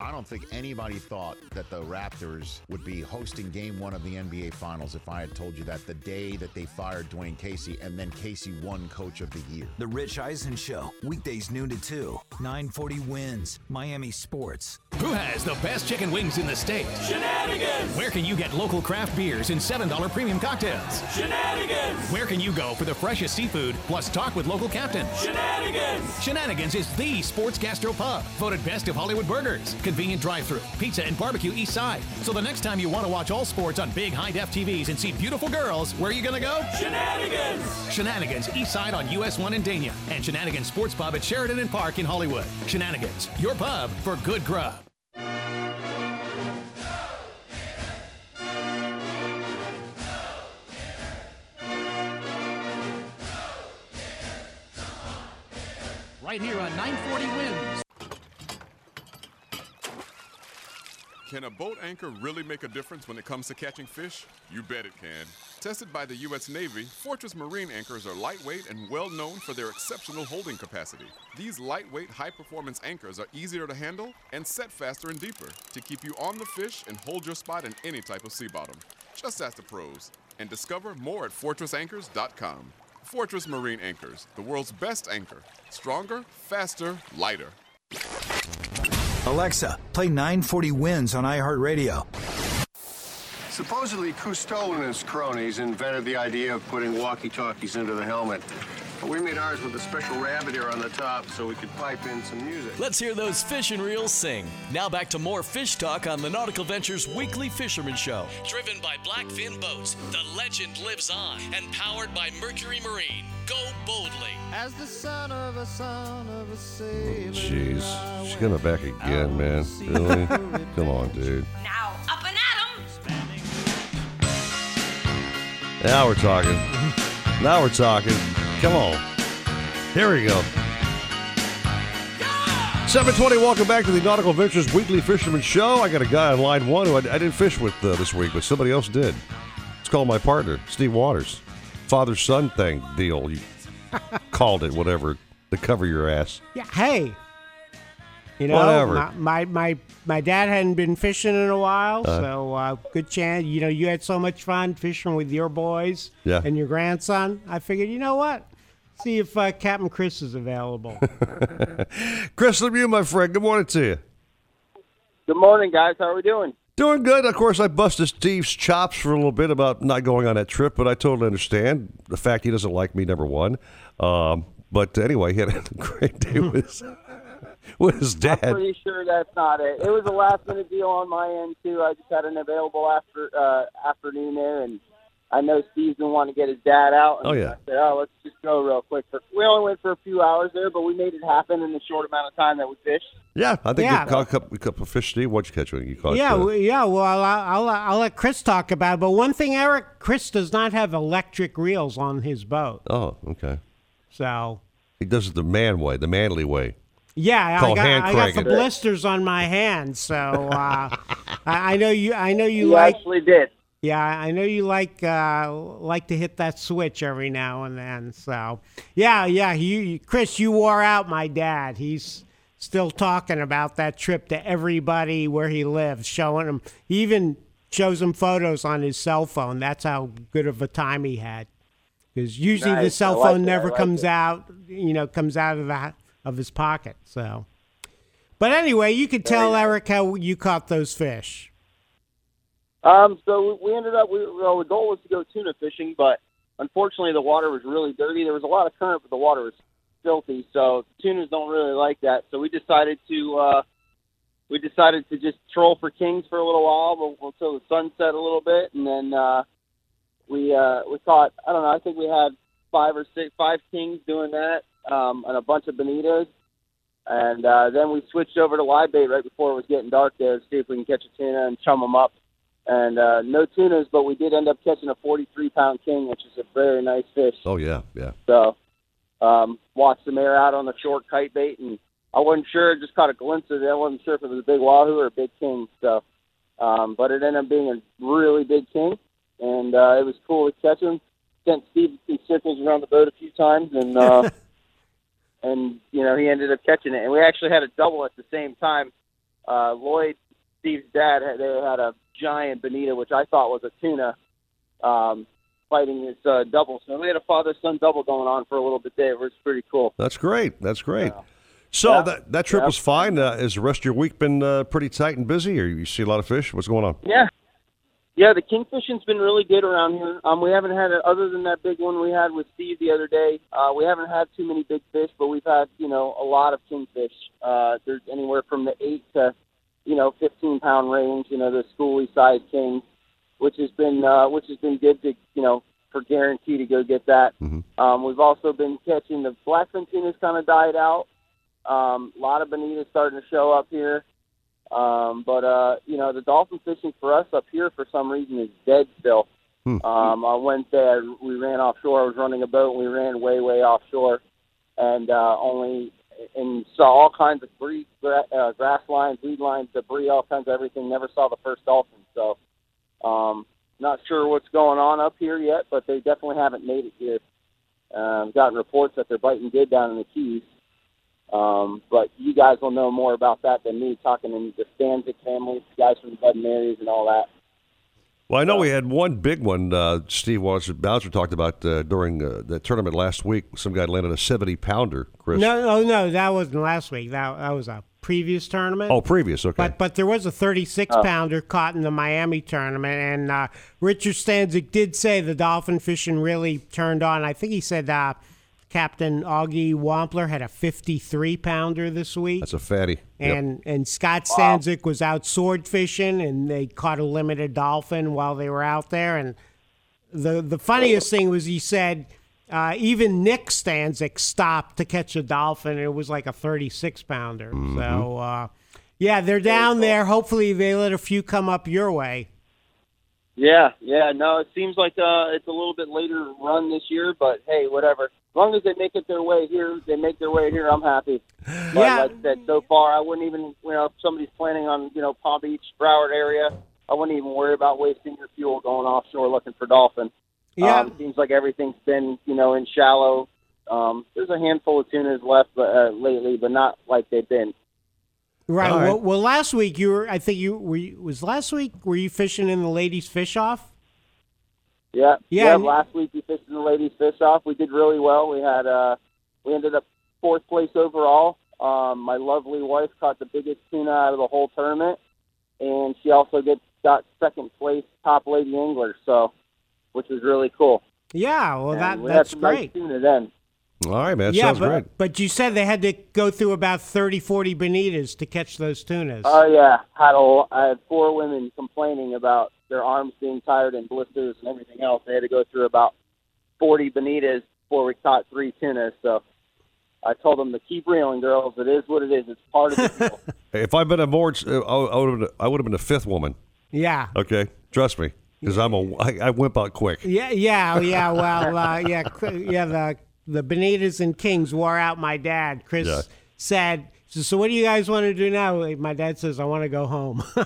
I don't think anybody thought that the Raptors would be hosting game one of the NBA Finals if I had told you that the day that they fired Dwane Casey and then Casey won Coach of the Year. The Rich Eisen Show, weekdays noon to 2, 940 WINZ, Miami Sports. Who has the best chicken wings in the state? Shenanigans! Where can you get local craft beers and $7 premium cocktails? Shenanigans! Where can you go for the freshest seafood plus talk with local captains? Shenanigans! Shenanigans is the sports gastro pub, voted best of Hollywood burgers, convenient drive-through, pizza and barbecue east side. So the next time you want to watch all sports on big high def TVs and see beautiful girls, where are you gonna go? Shenanigans! Shenanigans east side on US 1 in Dania and Shenanigans Sports Pub at Sheridan and Park in Hollywood. Shenanigans, your pub for good grub. Right here on 940 WINZ. Can a boat anchor really make a difference when it comes to catching fish? You bet it can. Tested by the U.S. Navy, Fortress Marine anchors are lightweight and well known for their exceptional holding capacity. These lightweight, high performance anchors are easier to handle and set faster and deeper to keep you on the fish and hold your spot in any type of sea bottom. Just ask the pros and discover more at fortressanchors.com. Fortress Marine Anchors, the world's best anchor. Stronger, faster, lighter. Alexa, play 940 WINZ on iHeartRadio. Supposedly, Cousteau and his cronies invented the idea of putting walkie-talkies into the helmet. But we made ours with a special rabbit ear on the top so we could pipe in some music. Let's hear those fish and reels sing. Now back to more fish talk on the Nautical Ventures Weekly Fisherman Show. Driven by Blackfin Boats, the legend lives on, and powered by Mercury Marine. Go boldly. As the son of a son of a sailor. Jeez, she's coming back again, man. Really? Come on, dude. Now, up and at 'em! Now we're talking. Now we're talking. Come on. Here we go. 720, welcome back to the Nautical Ventures Weekly Fisherman Show. I got a guy on line one who I, I didn't fish with uh, this week, but somebody else did. It's called my partner, Steve Waters. Father son thing deal. You called it whatever to cover your ass. Yeah, hey. You know, Whatever. My, my my my dad hadn't been fishing in a while, Uh. so uh, good chance. You know, you had so much fun fishing with your boys Yeah. and your grandson. I figured, you know what? See if uh, Captain Chris is available. Chris Lemieux, my friend, good morning to you. Good morning, guys. How are we doing? Doing good. Of course, I busted Steve's chops for a little bit about not going on that trip, but I totally understand the fact he doesn't like me, number one. Um, but anyway, he had a great day with his, with his dad. I'm pretty sure that's not it. It was a last minute deal on my end too. I just had an available after uh, afternoon there, and I know Steve's been wanting to get his dad out. And Oh, yeah. I said, oh, let's just go real quick. We only went for a few hours there, but we made it happen in the short amount of time that we fished. Yeah, I think Yeah. you caught a couple, a couple of fish, Steve. What'd you catch when you caught? yeah, uh, yeah. Well, I'll, I'll I'll let Chris talk about it. But one thing, Eric, Chris does not have electric reels on his boat, oh, okay. so He does it the man way, the manly way. Yeah, I got, hand I got the blisters on my hands, so uh, I, I know you. I know you You like. actually did. Yeah, I know you like uh, like to hit that switch every now and then. So, yeah, yeah. You, Chris, you wore out my dad. He's still talking about that trip to everybody where he lives, showing him. He even shows him photos on his cell phone. That's how good of a time he had. Because usually the cell like phone that. Never like comes it. out. You know, comes out of the of his pocket. So, but anyway, you could tell Eric how you caught those fish. Um, so we ended up. We, well, the goal was to go tuna fishing, but unfortunately, the water was really dirty. There was a lot of current, but the water was filthy. So tunas don't really like that. So we decided to uh, we decided to just troll for kings for a little while, until the sun set a little bit, and then uh, we uh, we caught. I don't know. I think we had five or six, five kings doing that, um, and a bunch of bonitas. And uh, then we switched over to live bait right before it was getting dark there to see if we can catch a tuna and chum them up and uh, no tunas, but we did end up catching a 43 pound king, which is a very nice fish. Oh yeah, yeah. So, um, watched some air out on the short kite bait, and I wasn't sure. Just caught a glimpse of it. I wasn't sure if it was a big wahoo or a big king. So, um, but it ended up being a really big king, and uh, it was cool to catch him. Sent Steve in circles around the boat a few times, and uh, and you know he ended up catching it. And we actually had a double at the same time. Uh, Lloyd, Steve's dad, had, they had a giant bonita, which I thought was a tuna, um, fighting his uh, double. So we had a father-son double going on for a little bit there. It was pretty cool. That's great. That's great. So Yeah. that that trip Yeah. was fine. Uh, has the rest of your week been uh, pretty tight and busy, or you see a lot of fish? What's going on? Yeah. Yeah, the kingfishing's been really good around here. Um, we haven't had, a, other than that big one we had with Steve the other day, uh, we haven't had too many big fish, but we've had, you know, a lot of kingfish. Uh, there's anywhere from the 8 to, you know, 15 pound range, you know, the schooly size kings, which has been, uh, which has been good to, you know, for guarantee to go get that. Um, we've also been catching the blackfin tuna's kind of died out. Um, a lot of bonitas starting to show up here. Um, but uh, you know, the dolphin fishing for us up here for some reason is dead still. Um, on Wednesday, I, we ran offshore. I was running a boat, and we ran way, way offshore, and uh, only and saw all kinds of bree, gra- uh, grass lines, weed lines, debris, all kinds of everything. Never saw the first dolphin, so um, not sure what's going on up here yet. But they definitely haven't made it here. Um, gotten reports that they're biting good down in the Keys. Um, but you guys will know more about that than me, talking in the Stanczyk family, guys from the Bud Marys and all that. Well, I know we had one big one. Uh, Steve Bowser, Bowser talked about uh, during uh, the tournament last week. Some guy landed a seventy pounder. Chris. No, no, no, that wasn't last week. That that was a previous tournament. Oh, previous. Okay. But but there was a 36 Oh. pounder caught in the Miami tournament, and uh, Richard Stanczyk did say the dolphin fishing really turned on. I think he said uh, Captain Augie Wampler had a 53 pounder this week. That's a fatty. Yep. And and Scott Stanczyk was out sword fishing, and they caught a limited dolphin while they were out there. And the the funniest thing was he said uh, even Nick Stanczyk stopped to catch a dolphin. It was like a 36 pounder. Mm-hmm. So uh, yeah, they're down there. Hopefully, they let a few come up your way. Yeah, yeah. No, it seems like uh, it's a little bit later run this year, but hey, whatever. As long as they make it their way here, they make their way here. I'm happy. But Yeah. like I said, so far I wouldn't even, you know, if somebody's planning on, you know, Palm Beach, Broward area, I wouldn't even worry about wasting your fuel going offshore looking for dolphin. Yeah. Um, seems like everything's been, you know, in shallow. Um, there's a handful of tunas left uh, lately, but not like they've been. Right. All right. Well, well, last week you were. I think you were. You, was last week were you fishing in the ladies' fish off? Yeah, Yeah, yeah. and- last week we fished in the ladies fish off. We did really well. We had uh, we ended up fourth place overall. Um, my lovely wife caught the biggest tuna out of the whole tournament, and she also get got second place top lady angler. So, which was really cool. Yeah. Well, And that we had that's some nice great. tuna then. All right, man. yeah, Sounds but, great. but you said they had to go through about 30, 40 bonitas to catch those tunas. Oh yeah, had a, I had four women complaining about their arms being tired and blisters and everything else. They had to go through about forty bonitas before we caught three tunas. So I told them to keep reeling, girls. It is what it is. It's part of the deal. If I'd been a more, uh, I would have been, I would have been the fifth woman. yeah. Okay, trust me, because I'm a, I, I wimp out quick. Yeah, yeah, yeah. Well, uh, yeah, yeah. The the Bonitas and Kings wore out my dad. Chris Yeah. said, so, "So what do you guys want to do now?" My dad says, "I want to go home."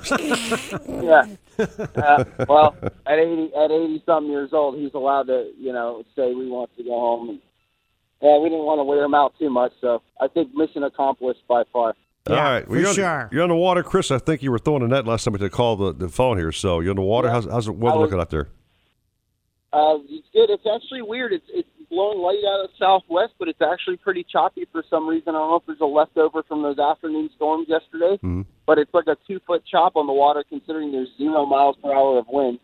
yeah. Uh, well, at eighty, at eighty something years old, he's allowed to, you know, say we want to go home. And, yeah, we didn't want to wear him out too much, so I think mission accomplished by far. All right, for you're on- sure. You're on the water, Chris. I think you were throwing a net last time we called the, the phone here. So you're on the water. How's, how's the weather I was- looking out there? Uh, it's good. It's actually weird. It's it's blowing light out of southwest, but it's actually pretty choppy for some reason. I don't know if there's a leftover from those afternoon storms yesterday, mm-hmm. but it's like a two foot chop on the water, considering there's zero miles per hour of wind,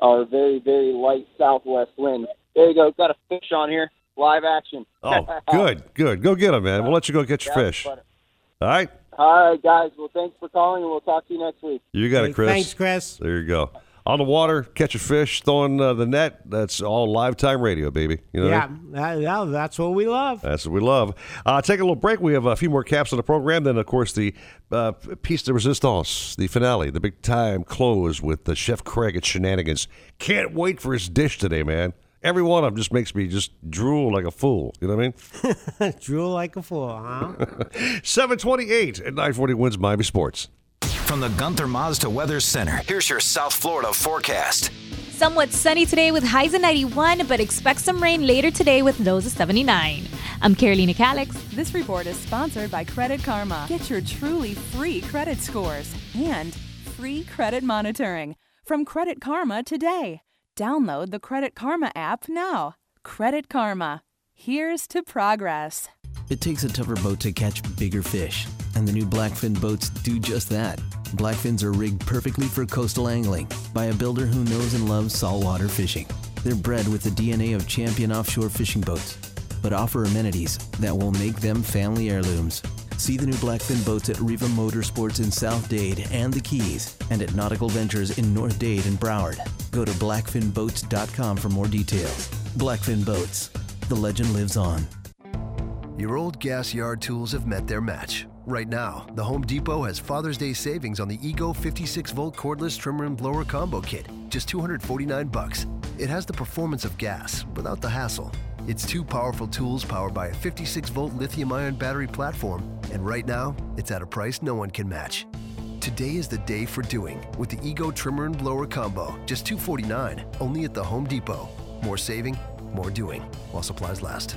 or very very light southwest wind. There you go. Got a fish on here. Live action. Oh, good, good. Go get him, man. We'll let you go get your Yeah, fish. but- All right, All right, guys. Well, thanks for calling, and we'll talk to you next week. you got it, Chris. Thanks, Chris. There you go. On the water, catching fish, throwing uh, the net. That's all live time radio, baby. You know. yeah, that- that- that's what we love. That's what we love. Uh, take a little break. We have a few more caps on the program. Then, of course, the uh, piece de resistance, the finale, the big time close with the Chef Craig at Shenanigans. Can't wait for his dish today, man. Every one of them just makes me just drool like a fool. You know what I mean? Drool like a fool, huh? 728 at 940 WINZ Miami Sports. From the Gunther Mazda Weather Center, here's your South Florida forecast. Somewhat sunny today with highs of 91, but expect some rain later today with lows of 79. I'm Carolina Calix. This report is sponsored by Credit Karma. Get your truly free credit scores and free credit monitoring from Credit Karma today. Download the Credit Karma app now. Credit Karma. Here's to progress. It takes a tougher boat to catch bigger fish, and the new Blackfin boats do just that. Blackfins are rigged perfectly for coastal angling by a builder who knows and loves saltwater fishing. They're bred with the DNA of champion offshore fishing boats, but offer amenities that will make them family heirlooms. See the new Blackfin boats at Riva Motorsports in South Dade and the Keys, and at Nautical Ventures in North Dade and Broward. Go to blackfinboats.com for more details. Blackfin Boats. The legend lives on. Your old gas yard tools have met their match. Right now, the Home Depot has Father's Day savings on the Ego 56 volt cordless trimmer and blower combo kit, just 249 bucks. It has the performance of gas without the hassle. It's two powerful tools powered by a 56 volt lithium ion battery platform, and right now, it's at a price no one can match. Today is the day for doing with the Ego trimmer and blower combo, just 249, only at the Home Depot. More saving, more doing, while supplies last.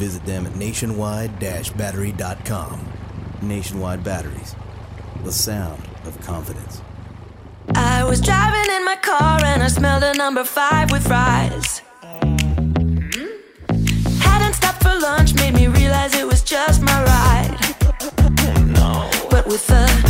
Visit them at nationwide-battery.com. Nationwide Batteries, the sound of confidence. I was driving in my car and I smelled a number five with fries. Hmm? Hadn't stopped for lunch, made me realize it was just my ride. But with the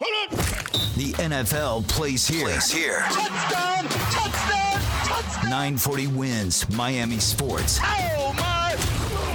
The NFL plays here. Plays here. Touchdown! Touchdown! Touchdown! 940 WINZ Miami Sports. Oh my!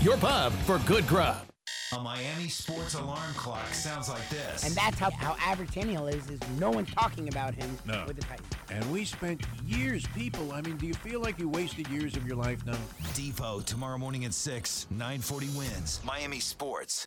your pub for good grub. A Miami sports alarm clock sounds like this. And that's how, how average Tannehill is, is no one's talking about him No. with the Titans. And we spent years, people. I mean, do you feel like you wasted years of your life now? Depot tomorrow morning at 6, 940 WINZ. Miami Sports.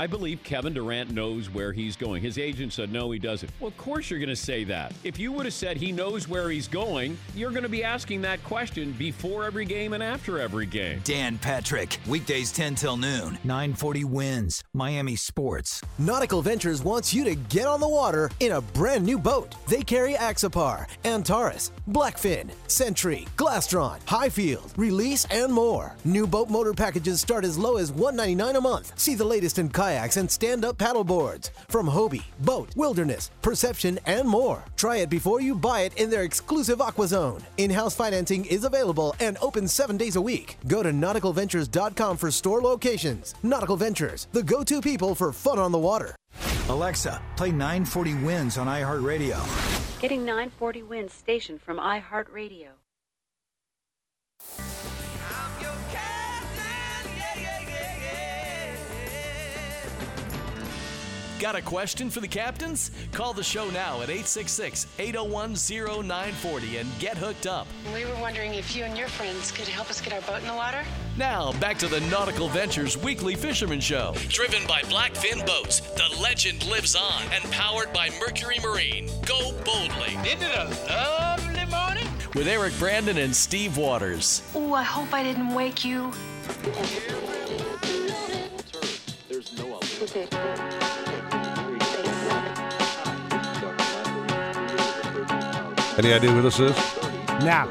I believe Kevin Durant knows where he's going. His agent said, no, he doesn't. Well, of course you're going to say that. If you would have said he knows where he's going, you're going to be asking that question before every game and after every game. Dan Patrick, weekdays 10 till noon. 940 WINZ Miami Sports. Nautical Ventures wants you to get on the water in a brand new boat. They carry Axopar, Antares, Blackfin, Sentry, Glastron, Highfield, Release, and more. New boat motor packages start as low as 199 a month. See the latest in kayaks and stand-up paddleboards from Hobie, BOTE, Wilderness, Perception, and more. Try it before you buy it in their exclusive Aqua Zone. In-house financing is available and open seven days a week. Go to nauticalventures.com for store locations. Nautical Ventures, the go-to people for fun on the water. Alexa, play 940 WINZ on iHeartRadio. Getting 940 WINZ station from iHeartRadio. Got a question for the captains? Call the show now at 866 801 0940 and get hooked up. We were wondering if you and your friends could help us get our boat in the water? Now, back to the Nautical Ventures Weekly Fisherman Show. Driven by Blackfin Boats, the legend lives on and powered by Mercury Marine. Go boldly. Isn't it a lovely morning? With Eric Brandon and Steve Waters. Oh, I hope I didn't wake you. There's no Any idea who this is? No.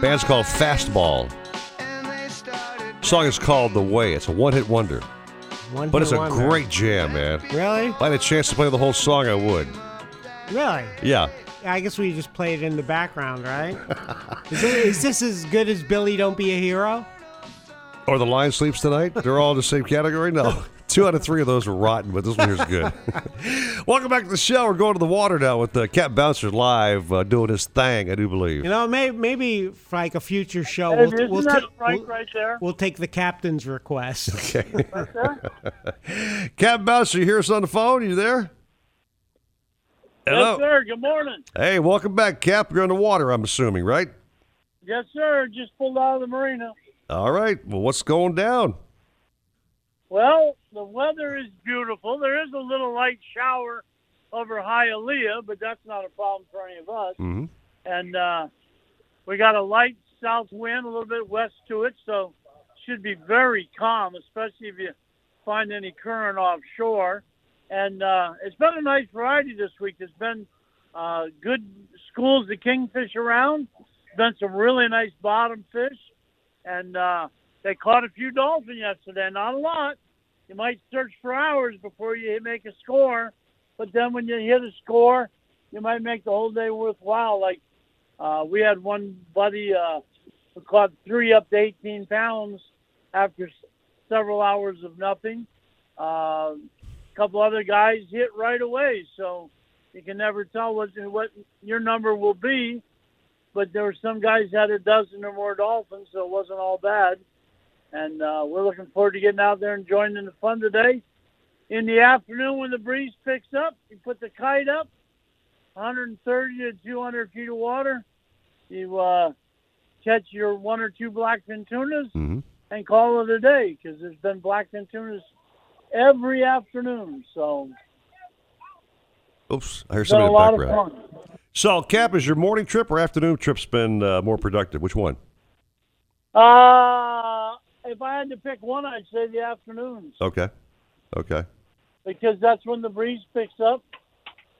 Band's called Fastball. Song is called The Way. It's a one-hit wonder. One but it's a wonder. great jam, man. Really? If I had a chance to play the whole song, I would. Really? Yeah. I guess we just play it in the background, right? is, it, is this as good as Billy Don't Be a Hero? Or The Lion Sleeps Tonight. They're all in the same category? No. Two out of three of those were rotten, but this one here's good. Welcome back to the show. We're going to the water now with uh, Cat Bouncer live uh, doing his thing, I do believe. You know, may, maybe for like a future show, Hey, we'll, isn't we'll, that ta- Frank we'll- right there? we'll take the captain's request. Okay. Cat Bouncer, you hear us on the phone? Are You there? Hello. Yes, sir. Good morning. Hey, welcome back, Cap. You're on the water, I'm assuming, right? Yes, sir. Just pulled out of the marina. All right. Well, what's going down? Well, the weather is beautiful. There is a little light shower over Hialeah, but that's not a problem for any of us. Mm-hmm. And uh, we got a light south wind, a little bit west to it, so should be very calm, especially if you find any current offshore. And uh, it's been a nice variety this week. There's been uh, good schools of kingfish around. Been some really nice bottom fish, and uh, they caught a few dolphin yesterday. Not a lot. You might search for hours before you make a score, but then when you hit a score, you might make the whole day worthwhile. Like uh, we had one buddy uh, who caught three up to 18 pounds after s- several hours of nothing. Uh, a couple other guys hit right away, so you can never tell what what your number will be. But there were some guys had a dozen or more dolphins, so it wasn't all bad. And uh, we're looking forward to getting out there and joining the fun today. In the afternoon, when the breeze picks up, you put the kite up, 130 to 200 feet of water. You uh, catch your one or two blackfin tunas Mm-hmm. and call it a day because there's been blackfin tunas every afternoon. So Oops, I hear it's been somebody in the background. So, Cap, is your morning trip or afternoon trip's been uh, more productive? Which one? Uh, if I had to pick one, I'd say the afternoons Okay. Okay. because that's when the breeze picks up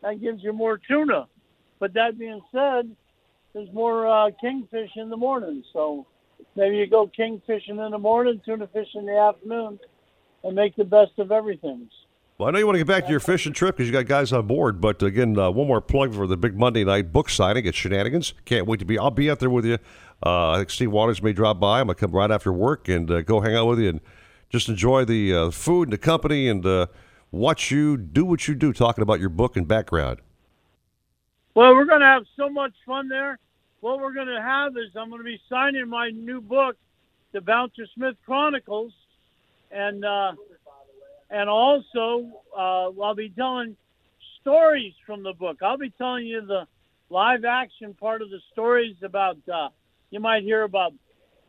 and gives you more tuna. But that being said, there's more uh, kingfish in the morning. So maybe you go kingfishing in the morning, tuna fishing in the afternoon, and make the best of everything. Well, I know you want to get back to your fishing trip because you got guys on board. But again, uh, one more plug for the big Monday night book signing at Shenanigans. Can't wait to be. I'll be out there with you. Uh, I think Steve Waters may drop by. I'm gonna come right after work and uh, go hang out with you and just enjoy the uh, food and the company and uh, watch you do what you do, talking about your book and background. Well, we're to have so much fun there. What we're to have is I'm to be signing my new book, The Bouncer Smith Chronicles, and uh, and also uh, I'll be telling stories from the book. I'll be telling you the live action part of the stories about. Uh, you might hear about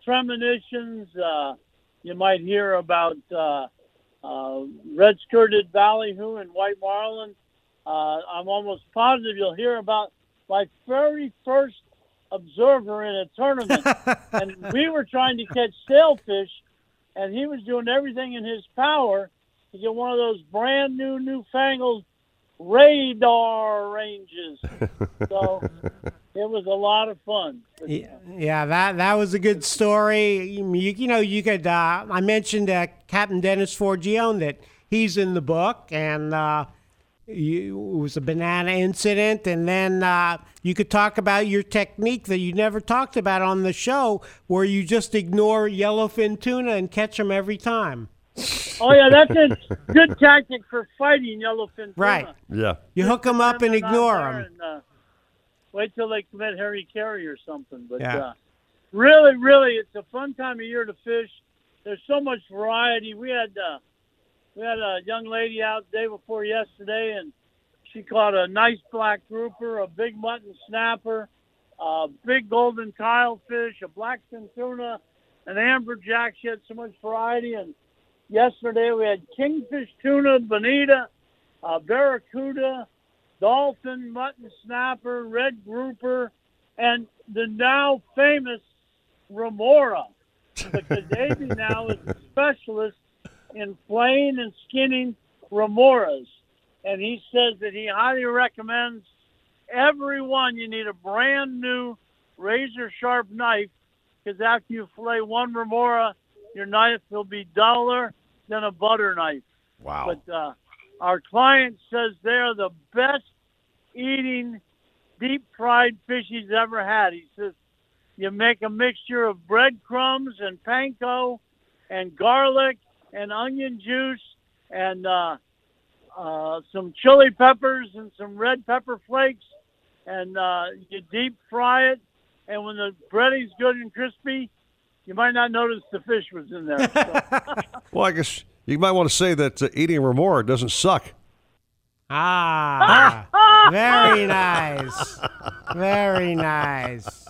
premonitions. Uh, you might hear about uh, uh, red skirted ballyhoo and white marlin. Uh, I'm almost positive you'll hear about my very first observer in a tournament, and we were trying to catch sailfish, and he was doing everything in his power to get one of those brand new, newfangled radar ranges. So it was a lot of fun. Yeah, yeah, that that was a good story. You, you know, you could. Uh, I mentioned uh, Captain Dennis Forgione that he's in the book, and uh, you, it was a banana incident, and then uh, you could talk about your technique that you never talked about on the show, where you just ignore yellowfin tuna and catch them every time. Oh yeah, that's a good tactic for fighting yellowfin tuna. Right. Yeah. You hook them up and They're ignore them. and, uh, wait till they commit Harry Carey or something. But Yeah. uh, really, really, it's a fun time of year to fish. There's so much variety. We had uh, We had a young lady out the day before yesterday, and she caught a nice black grouper, a big mutton snapper, a big golden tilefish, a blackfin tuna, an amberjack. She had so much variety. And yesterday we had kingfish tuna, bonita, uh, barracuda, dolphin, mutton snapper, red grouper, and the now famous remora. Because Davey now is a specialist in flaying and skinning remoras. And he says that he highly recommends everyone you need a brand new razor sharp knife because after you fillet one remora, your knife will be duller than a butter knife. Wow. But uh, our client says they're the best eating deep fried fish he's ever had. He says you make a mixture of breadcrumbs and panko and garlic and onion juice and uh, uh, some chili peppers and some red pepper flakes, and uh, you deep fry it. And when the breading's good and crispy, you might not notice the fish was in there. So, Well, I guess you might want to say that uh, eating remora doesn't suck. Ah, very nice. Very nice.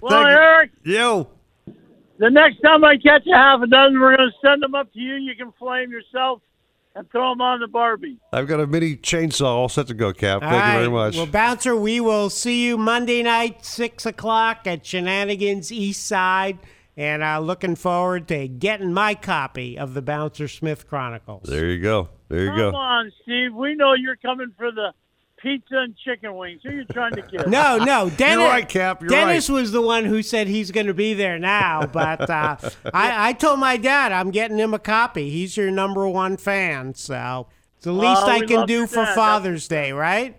well, Eric, Yo. the next time I catch a half a dozen, we're going to send them up to you. You can flame yourself and throw them on the Barbie. I've got a mini chainsaw all set to go, Cap. Thank All you very much. Well, Bouncer, we will see you Monday night, 6 o'clock at Shenanigans East Side. And uh, looking forward to getting my copy of the Bouncer Smith Chronicles. there you go. There you Come go. Come on, Steve. We know you're coming for the pizza and chicken wings. Who are you trying to kill? No, no, Dennis. You're right, Cap. You're Dennis right. was the one who said he's going to be there now, but uh, I, I told my dad I'm getting him a copy. He's your number one fan, so it's the least Oh, I can do for dad. Father's Day, right?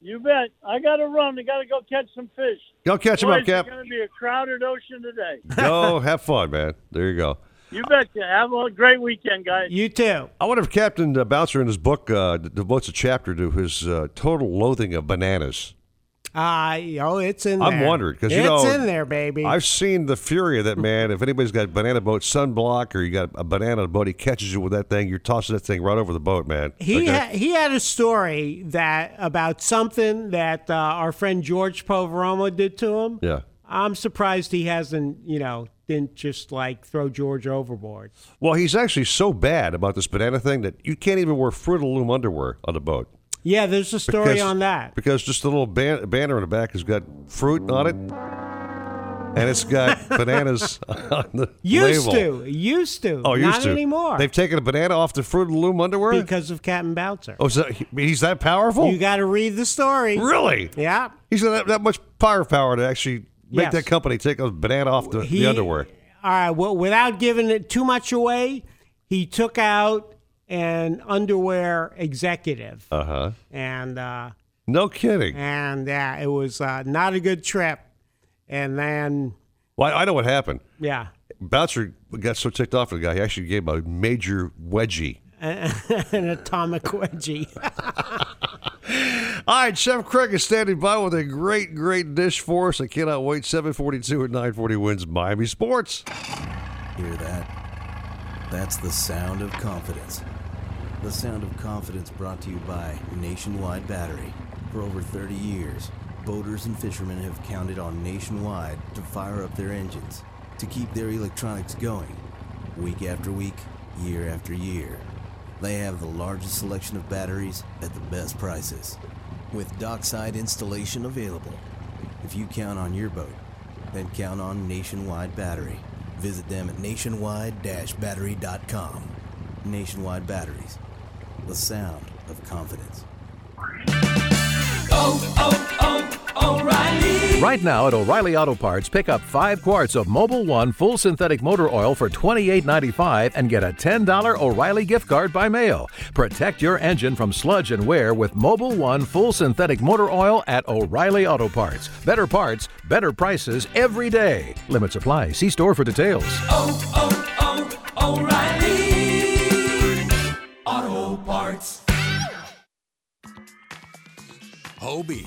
You bet. I got to run. I got to go catch some fish. Go catch Boys, up, Cap. It's going to be a crowded ocean today. Go have fun, man. There you go. You betcha. Have a great weekend, guys. You too. I wonder if Captain uh, Bouncer in his book uh, devotes a chapter to his uh, total loathing of bananas. Uh, oh, it's in there. I'm wondering because you it's know in there, baby. I've seen the fury of that man. if anybody's got banana boat sunblock or you got a banana boat, he catches you with that thing. You're tossing that thing right over the boat, man. He Okay? ha- he had a story that about something that uh, our friend George Poveromo did to him. yeah. I'm surprised he hasn't, you know, didn't just like throw George overboard. Well, he's actually so bad about this banana thing that you can't even wear Fruit of the Loom underwear on the boat. Yeah, there's a story Because- on that. Because just the little ban- banner in the back has got fruit on it, and it's got bananas on the Used label. to, used to. Oh, used to. not to. anymore. They've taken a banana off the Fruit of the Loom underwear because of Captain Bouncer. Oh, so he's that powerful? You got to read the story. Really? Yeah. He's got that, that much firepower to actually make Yes. that company take a banana off the, He- the underwear. All right. Well, without giving it too much away, he took out an underwear executive, Uh huh. and uh, No kidding. and uh, it was uh, not a good trip. And then, Well, I know what happened. yeah, Bouncer got so ticked off at the guy, he actually gave him a major wedgie. an atomic wedgie. All right, Chef Craig is standing by with a great, great dish for us. I cannot wait. 742 at 940 WINZ Miami Sports. Hear that? That's the sound of confidence. The sound of confidence brought to you by Nationwide Battery. For over 30 years, boaters and fishermen have counted on Nationwide to fire up their engines, to keep their electronics going, week after week, year after year. They have the largest selection of batteries at the best prices, with dockside installation available. If you count on your boat, then count on Nationwide Battery. Visit them at nationwide-battery.com. Nationwide Batteries, the sound of confidence. Oh, oh, oh. Right now at O'Reilly Auto Parts, pick up five quarts of Mobil 1 full synthetic motor oil for $28.95 and get a $10 O'Reilly gift card by mail. Protect your engine from sludge and wear with Mobil 1 full synthetic motor oil at O'Reilly Auto Parts. Better parts, better prices every day. Limit supply. See store for details. Oh, oh, oh, O'Reilly Auto Parts. Hobie,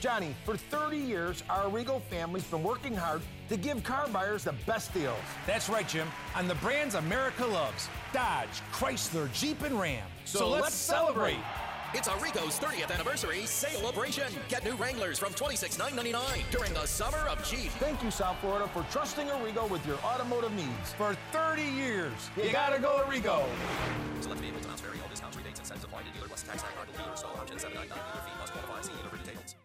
Johnny, for 30 years, our Arrigo family's been working hard to give car buyers the best deals. That's right, Jim. On the brands America loves Dodge, Chrysler, Jeep, and Ram. So let's celebrate. It's Arrigo's 30th anniversary celebration. Get new Wranglers from $26,999 during the summer of Jeep. Thank you, South Florida, for trusting Arrigo with your automotive needs. For 30 years, you, gotta go Arrigo. Select vehicles, amounts vary, all discounts, rebates, incentives apply to dealer plus tax, tax, dealer, install option, 799 dealer fee,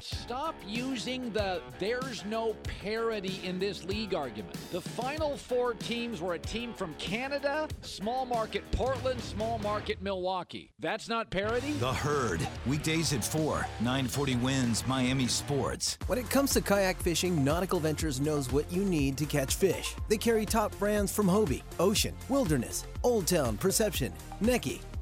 Stop using the there's no parity in this league argument. The final four teams were a team from Canada, small market Portland, small market Milwaukee. That's not parity? The Herd, weekdays at 4, 940 WINZ Miami Sports. When it comes to kayak fishing, Nautical Ventures knows what you need to catch fish. They carry top brands from Hobie, Ocean, Wilderness, Old Town, Perception, Necky,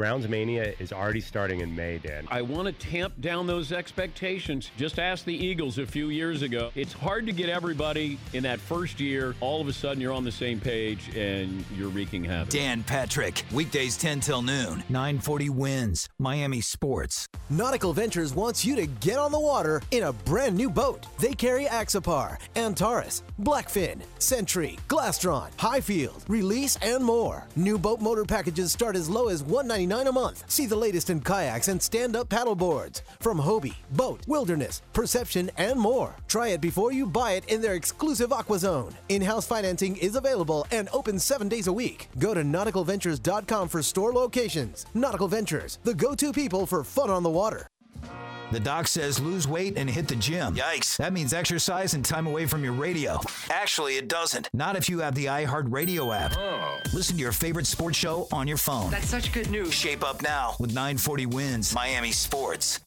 Browns Mania is already starting in May, Dan. I want to tamp down those expectations. Just ask the Eagles a few years ago. It's hard to get everybody in that first year. All of a sudden, you're on the same page and you're wreaking havoc. Dan Patrick, weekdays 10 till noon, 940 WINZ Miami Sports. Nautical Ventures wants you to get on the water in a brand new boat. They carry Axopar, Antares, Blackfin, Sentry, Glastron, Highfield, Release, and more. New boat motor packages start as low as $199 a month. See the latest in kayaks and stand-up paddle boards from Hobie, BOTE, Wilderness, Perception, and more. Try it before you buy it in their exclusive Aqua Zone. In-house financing is available and open seven days a week. Go to nauticalventures.com for store locations. Nautical Ventures, the go-to people for fun on the water. The doc says lose weight and hit the gym. Yikes. That means exercise and time away from your radio. Actually, it doesn't. Not if you have the iHeartRadio app. Oh. Listen to your favorite sports show on your phone. That's such good news. Shape up now with 940 WINZ Miami Sports.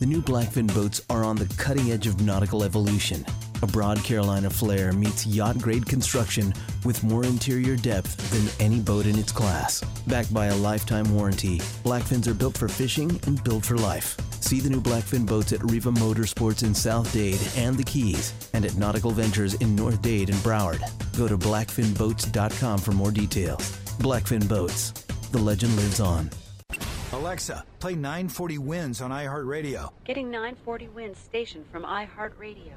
The new Blackfin boats are on the cutting edge of nautical evolution. A broad Carolina flare meets yacht grade construction with more interior depth than any boat in its class. Backed by a lifetime warranty, Blackfins are built for fishing and built for life. See the new Blackfin boats at Riva Motorsports in South Dade and the Keys, and at Nautical Ventures in North Dade and Broward. Go to blackfinboats.com for more details. Blackfin Boats. The legend lives on. Alexa, play 940 WINZ on iHeartRadio. Getting 940 WINZ station from iHeartRadio.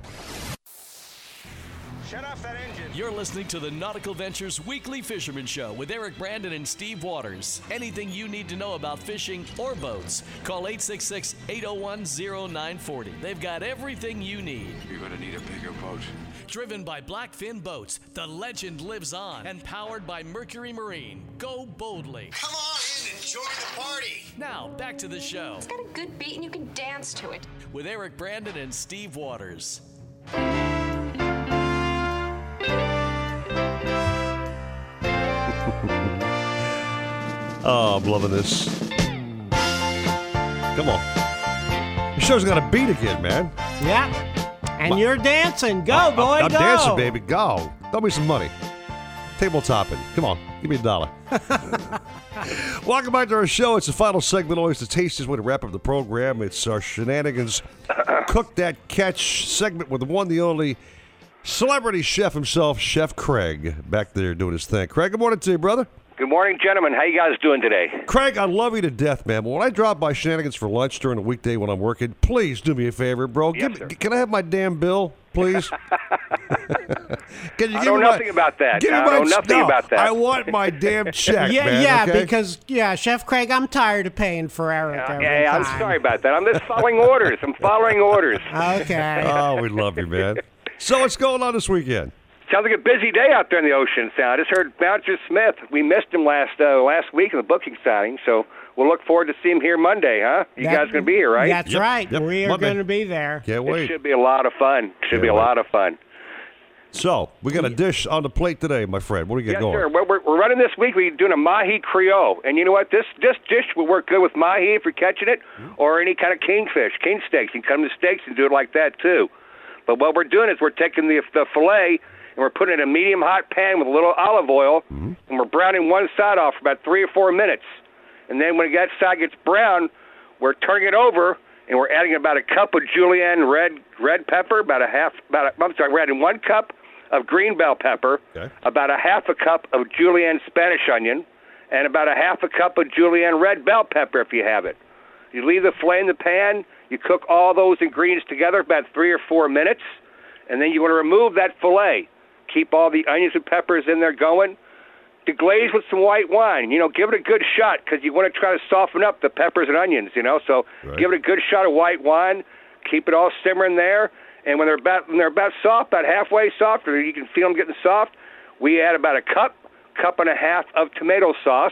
Shut off that engine. You're listening to the Nautical Ventures Weekly Fisherman Show with Eric Brandon and Steve Waters. Anything you need to know about fishing or boats, call 866 801 0940. They've got everything you need. You're going to need a bigger boat. Driven by Blackfin Boats, the legend lives on. And powered by Mercury Marine. Go boldly. Come on in, and enjoy the party. Now, back to the show It's got a good beat and you can dance to it. with Eric Brandon and Steve Waters. Oh, I'm loving this. Come on. The show's got a beat again, man. Yeah. And you're dancing. Go, I'm- boy, I'm, go. dancing, baby. Go. Throw me some money. Table topping. Come on. Give me a dollar. Welcome back to our show. It's the final segment. Always the tastiest way to wrap up the program. It's our shenanigans. Cook that catch segment with the one, the only celebrity chef himself, Chef Craig, back there doing his thing. Craig, good morning to you, brother. Good morning, gentlemen. How you guys doing today? Craig, I love you to death, man. But when I drop by Shenanigans for lunch during a weekday when I'm working, please do me a favor, bro. Yes, Give sir. me, can I have my damn bill, please? can you I give know me my- nothing about that. Give me I my nothing no, about that. I want my damn check, yeah, man. yeah, okay? because yeah, Chef Craig, I'm tired of paying for Eric. every Yeah, I'm sorry about that. I'm just following orders. I'm following orders. Okay. oh, we love you, man. So what's going on this weekend? Sounds like a busy day out there in the ocean. Sound. I just heard Bouncer Smith. We missed him last uh, last week in the booking signing, so we'll look forward to see him here Monday, huh? You That- guys gonna be here, right? That's right. Yep, We are going to be there. Can't It wait. should be a lot of fun. Should Can't be a wait. lot of fun. So we got a dish on the plate today, my friend. What do you got Yes, going? sir. We're, we're, we're running this week. We're doing a mahi creole, and you know what? This this dish will work good with mahi if you're catching it, or any kind of kingfish, king steaks. You can come to steaks and do it like that too. But what we're doing is we're taking the the fillet and we're putting it in a medium hot pan with a little olive oil, mm-hmm. and we're browning one side off for about three or four minutes. And then when that side gets brown, we're turning it over and we're adding about a cup of julienne red red pepper, about a half, about a, I'm sorry, we're adding one cup of green bell pepper, about a half a cup of julienne Spanish onion, and about a half a cup of julienne red bell pepper if you have it. You leave the fillet in the pan. You cook all those ingredients together about three or four minutes, and then you want to remove that fillet. Keep all the onions and peppers in there going. Deglaze with some white wine. You know, give it a good shot because you want to try to soften up the peppers and onions. You know, so give it a good shot of white wine. Keep it all simmering there, and when they're about when they're about soft, about halfway soft, or you can feel them getting soft, we add about a cup, cup and a half of tomato sauce,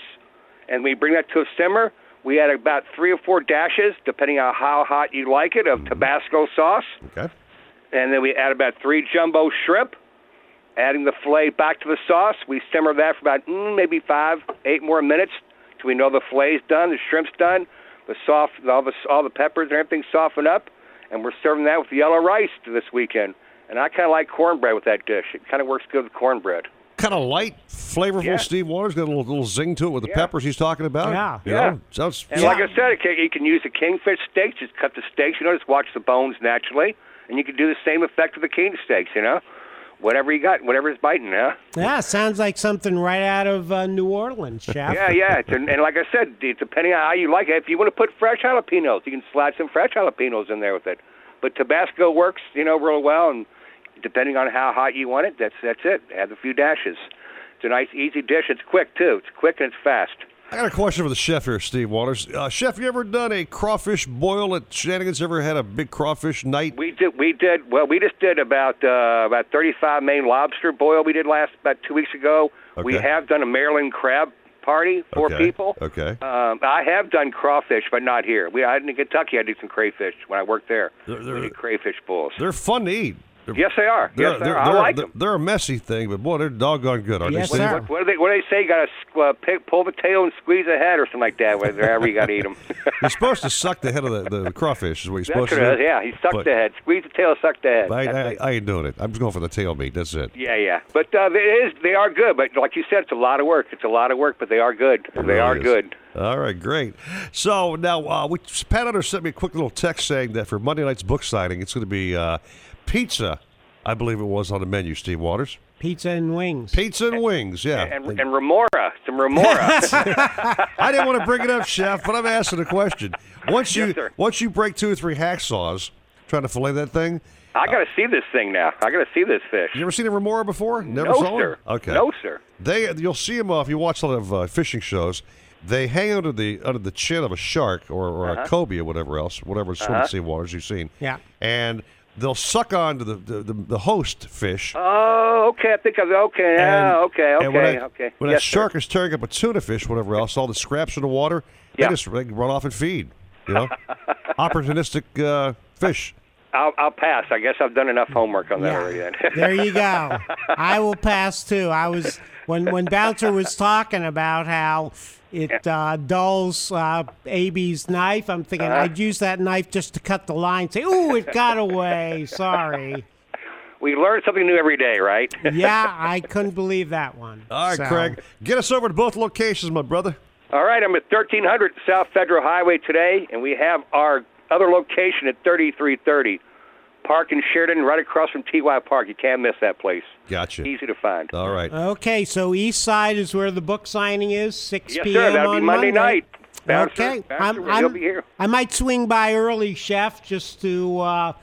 and we bring that to a simmer. We add about three or four dashes, depending on how hot you like it, of mm-hmm. Tabasco sauce. Okay. And then we add about three jumbo shrimp, adding the fillet back to the sauce. We simmer that for about mm, maybe five, eight more minutes till we know the fillet's done, the shrimp's done, the soft, all the all the peppers and everything soften up, and we're serving that with yellow rice this weekend. And I kind of like cornbread with that dish. It kind of works good with cornbread. Kind of light, flavorful. Yeah. Steve Waters got a little, little zing to it with the peppers he's talking about. Yeah. You Yeah. know, sounds. And like I said, okay, you can use the kingfish steaks. Just cut the steaks. You know, just watch the bones naturally, and you can do the same effect with the king steaks. You know, whatever you got, whatever's biting. Huh? Yeah, sounds like something right out of uh, New Orleans, Chef. Yeah, yeah. It's, and, and like I said, depending on how you like it, if you want to put fresh jalapenos, you can slide some fresh jalapenos in there with it. But Tabasco works, you know, real well, and depending on how hot you want it, that's that's it. Add a few dashes. It's a nice, easy dish. It's quick too. It's quick and it's fast. I got a question for the chef here, Steve Waters. Uh, chef, you ever done a crawfish boil at Shenanigans? Ever had a big crawfish night? We did. We did. Well, we just did about uh, about 35 Maine lobster boil. We did last about two weeks ago. We have done a Maryland crab party for Okay, people. Okay. Um, I have done crawfish, but not here. We I, in Kentucky. I did some crayfish when I worked there. They're- we they're- did crayfish bowls. They're fun to eat. They're- Yes, they are. They're, Yes, they they're, are. I they're- like they're- them. They're a messy thing, but boy, they're doggone good, aren't they? Steve? What, what do they? What do they say? You got to uh, pick, pull the tail and squeeze the head, or something like that. Wherever you got to eat them. You're supposed to suck the head of the, the crawfish, is what you're That's supposed what to do. Yeah, he sucked But the head. Squeeze the tail, suck the head. I, I, it. I ain't doing it. I'm just going for the tail meat. That's it. Yeah, yeah. But uh, it is. They are good. But like you said, it's a lot of work. It's a lot of work, but they are good. It they really are is. good. All right, great. So now, uh, we, Pat Hunter sent me a quick little text saying that for Monday night's book signing, it's going to be uh, pizza. I believe it was on the menu. Steve Waters. Pizza and wings. Pizza and wings. Yeah. And, and remora, some remora. I didn't want to bring it up, Chef, but I'm asking a question. Once you once you break two or three hacksaws trying to fillet that thing, I got to see this thing now. I got to see this fish. you ever seen a remora before? Never No, saw sir. One? Okay. No, sir. They you'll see them uh, if you watch a lot of uh, fishing shows. They hang under the under the chin of a shark or, or Uh-huh. a cobia or whatever else, whatever swimming Uh-huh. sea waters you've seen. Yeah. And they'll suck onto the the, the, the host fish. Oh, okay. I think I okay. Yeah, okay, okay, and when that, okay. When yes, that shark is tearing up a tuna fish, whatever else, all the scraps in the water, Yeah. they just they run off and feed. You know, opportunistic uh, fish. I'll, I'll pass. I guess I've done enough homework on that already. There you go. I will pass too. I was when when Bouncer was talking about how it uh, dulls uh, AB's knife. I'm thinking Uh-huh. I'd use that knife just to cut the line. Say, "Ooh, it got away. Sorry." we learn something new every day, right? Yeah, I couldn't believe that one. All right, So- Craig, get us over to both locations, my brother. All right, I'm at 1300 South Federal Highway today, and we have our other location at 3330 Park in Sheridan, right across from TY Park. You can't miss that place. Gotcha. Easy to find. All right. Okay, so East Side is where the book signing is, 6 Yes, p.m. sir. That'll be on Monday night. Bouncer, okay, Bouncer, I'm, I'm- be here. I might swing by early, Chef, just to uh,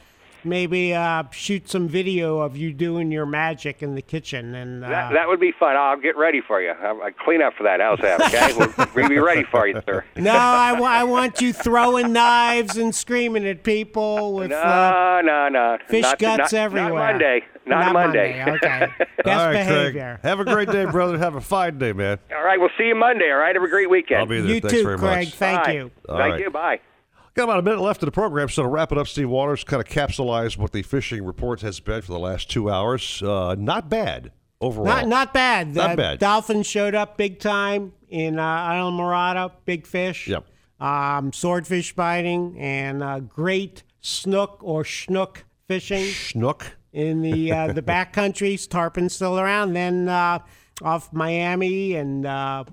maybe uh, shoot some video of you doing your magic in the kitchen. And uh, That, that would be fun. I'll get ready for you. I'll, I'll clean up for that. How's that? Okay, we'll, we'll be ready for you, sir. no, I, want you throwing knives and screaming at people with uh, No, no, no. fish Not- guts not- everywhere. Not Monday. Not, Not Monday. Monday, okay. Best All right, behavior. Craig. Have a great day, brother. Have a fine day, man. all right, we'll see you Monday. All right, have a great weekend. I'll be there. You Thanks too, very Craig. much. Thank Bye. you. All Thank right. you. Bye. Got about a minute left of the program, so to wrap it up, Steve Waters kind of capsulize what the fishing report has been for the last two hours. Uh, not bad overall. Not not bad. Not The bad. Dolphins showed up big time in uh, Islamorada, big fish. Yep. Um, swordfish biting and uh, great snook or schnook fishing Schnook. in the uh, the back countries. Tarpon still around. Then uh, off Miami and uh,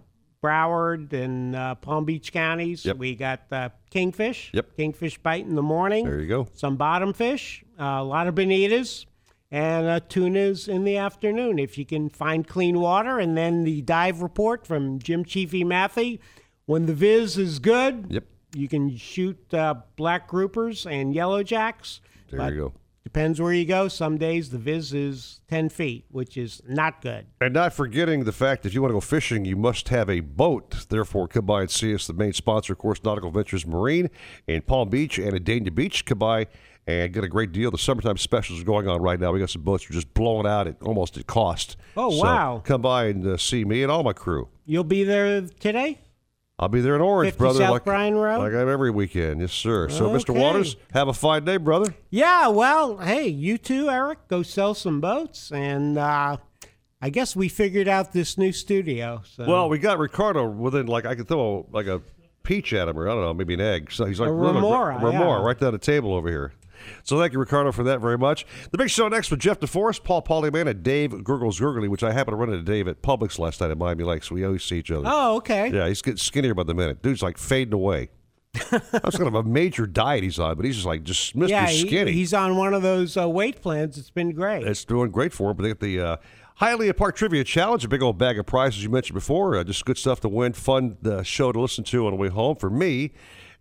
Broward and uh, Palm Beach counties, Yep. we got uh, kingfish. Yep. Kingfish bite in the morning. There you go. Some bottom fish, uh, a lot of bonitas, and uh, tunas in the afternoon. If you can find clean water, and then the dive report from Jim Chiefy Matthew. When the viz is good, Yep. you can shoot uh, black groupers and yellow jacks. There but you go. Depends where you go. Some days the viz is 10 feet, which is not good. And not forgetting the fact that if you want to go fishing, you must have a boat. Therefore, come by and see us. The main sponsor, of course, Nautical Ventures Marine in Palm Beach and at Dania Beach. Come by and get a great deal. The summertime specials are going on right now. We got some boats that are just blowing out at almost at cost. Oh, So wow. Come by and uh, see me and all my crew. You'll be there today? I'll be there in Orange, 50 brother. South like, Bryan Road? like I am every weekend. Yes, sir. So, Mr. Waters, have a fine day, brother. Yeah, well, hey, you too, Eric. Go sell some boats. And uh, I guess we figured out this new studio. So. Well, we got Ricardo within, like, I could throw like a peach at him, or I don't know, maybe an egg. So he's like, A remora, remora, yeah. right down the table over here. So thank you, Ricardo, for that very much. The big show next with Jeff DeForest, Paul Polyman, and Dave Gurgles Gurgly, which I happened to run into Dave at Publix last night at Miami Lakes. We always see each other. Oh, okay. Yeah, he's getting skinnier by the minute. Dude's like fading away. That's kind of a major diet he's on, but he's just like just Mr. yeah, he- Skinny. he's on one of those uh, weight plans. It's been great. It's doing great for him. But they got the uh, Park Trivia Challenge, a big old bag of prizes you mentioned before. Uh, just good stuff to win. Fun uh, show to listen to on the way home for me.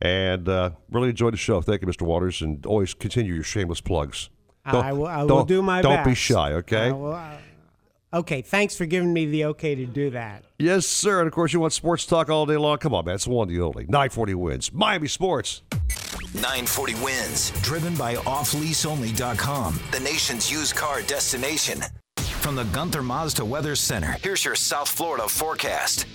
And uh, really enjoyed the show. Thank you, Mr. Waters. And always continue your shameless plugs. I will- I will don't- do my Don't be shy, okay? I will, uh, okay, thanks for giving me the okay to do that. Yes, sir. And of course, you want sports talk all day long. Come on, man. It's the one, the only. 940 WINZ. Miami Sports. 940 WINZ, driven by offleaseonly.com, the nation's used car destination. From the Gunther Mazda Weather Center, here's your South Florida forecast.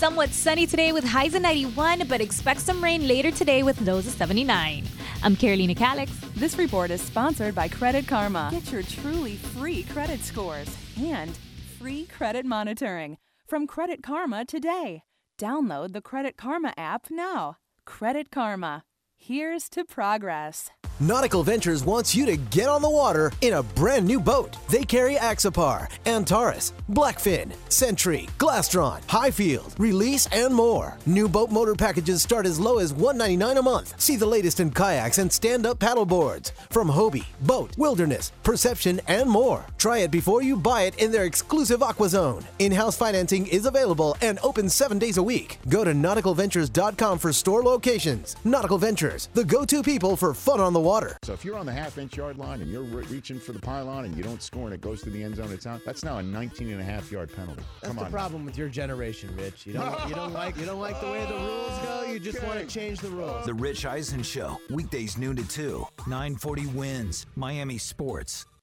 Somewhat sunny today with highs of 91, but expect some rain later today with lows of 79. I'm Carolina Calix. This report is sponsored by Credit Karma. Get your truly free credit scores and free credit monitoring from Credit Karma today. Download the Credit Karma app now. Credit Karma. Here's to progress. Nautical Ventures wants you to get on the water in a brand new boat. They carry Axopar, Antares, Blackfin, Sentry, Glastron, Highfield, Release, and more. New boat motor packages start as low as 199 a month. See the latest in kayaks and stand-up paddle boards from Hobie, BOTE, Wilderness, Perception, and more. Try it before you buy it in their exclusive Aqua Zone. In-house financing is available and open seven days a week. Go to nauticalventures.com for store locations. Nautical Ventures, the go-to people for fun on the water. So if you're on the half inch yard line and you're re- reaching for the pylon and you don't score and it goes to the end zone, it's out. That's now a 19 and a half yard penalty. That's Come the on. problem with your generation, Rich. You don't you don't like you don't like the way the rules go. You just want to change the rules. The Rich Eisen Show, weekdays noon to 2, 940 WINZ, Miami Sports.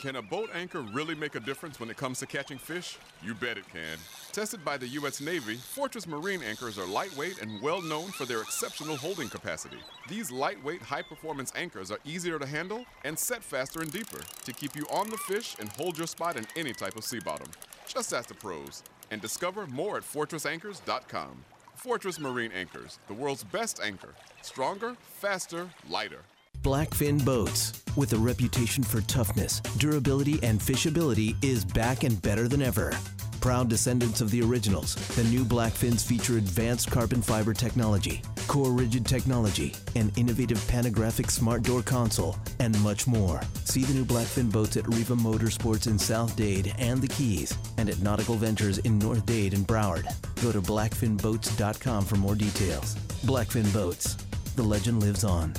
Can a boat anchor really make a difference when it comes to catching fish? You bet it can. Tested by the U.S. Navy, Fortress Marine anchors are lightweight and well known for their exceptional holding capacity. These lightweight, high performance anchors are easier to handle and set faster and deeper to keep you on the fish and hold your spot in any type of sea bottom. Just ask the pros and discover more at FortressAnchors.com. Fortress Marine Anchors, the world's best anchor. Stronger, faster, lighter. Blackfin Boats, with a reputation for toughness, durability, and fishability, is back and better than ever. Proud descendants of the originals, the new Blackfins feature advanced carbon fiber technology, core rigid technology, an innovative panographic smart door console, and much more. See the new Blackfin boats at Riva Motorsports in South Dade and the Keys, and at Nautical Ventures in North Dade and Broward. Go to blackfinboats.com for more details. Blackfin Boats, the legend lives on.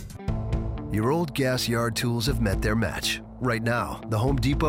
Your old gas yard tools have met their match. Right now, the Home Depot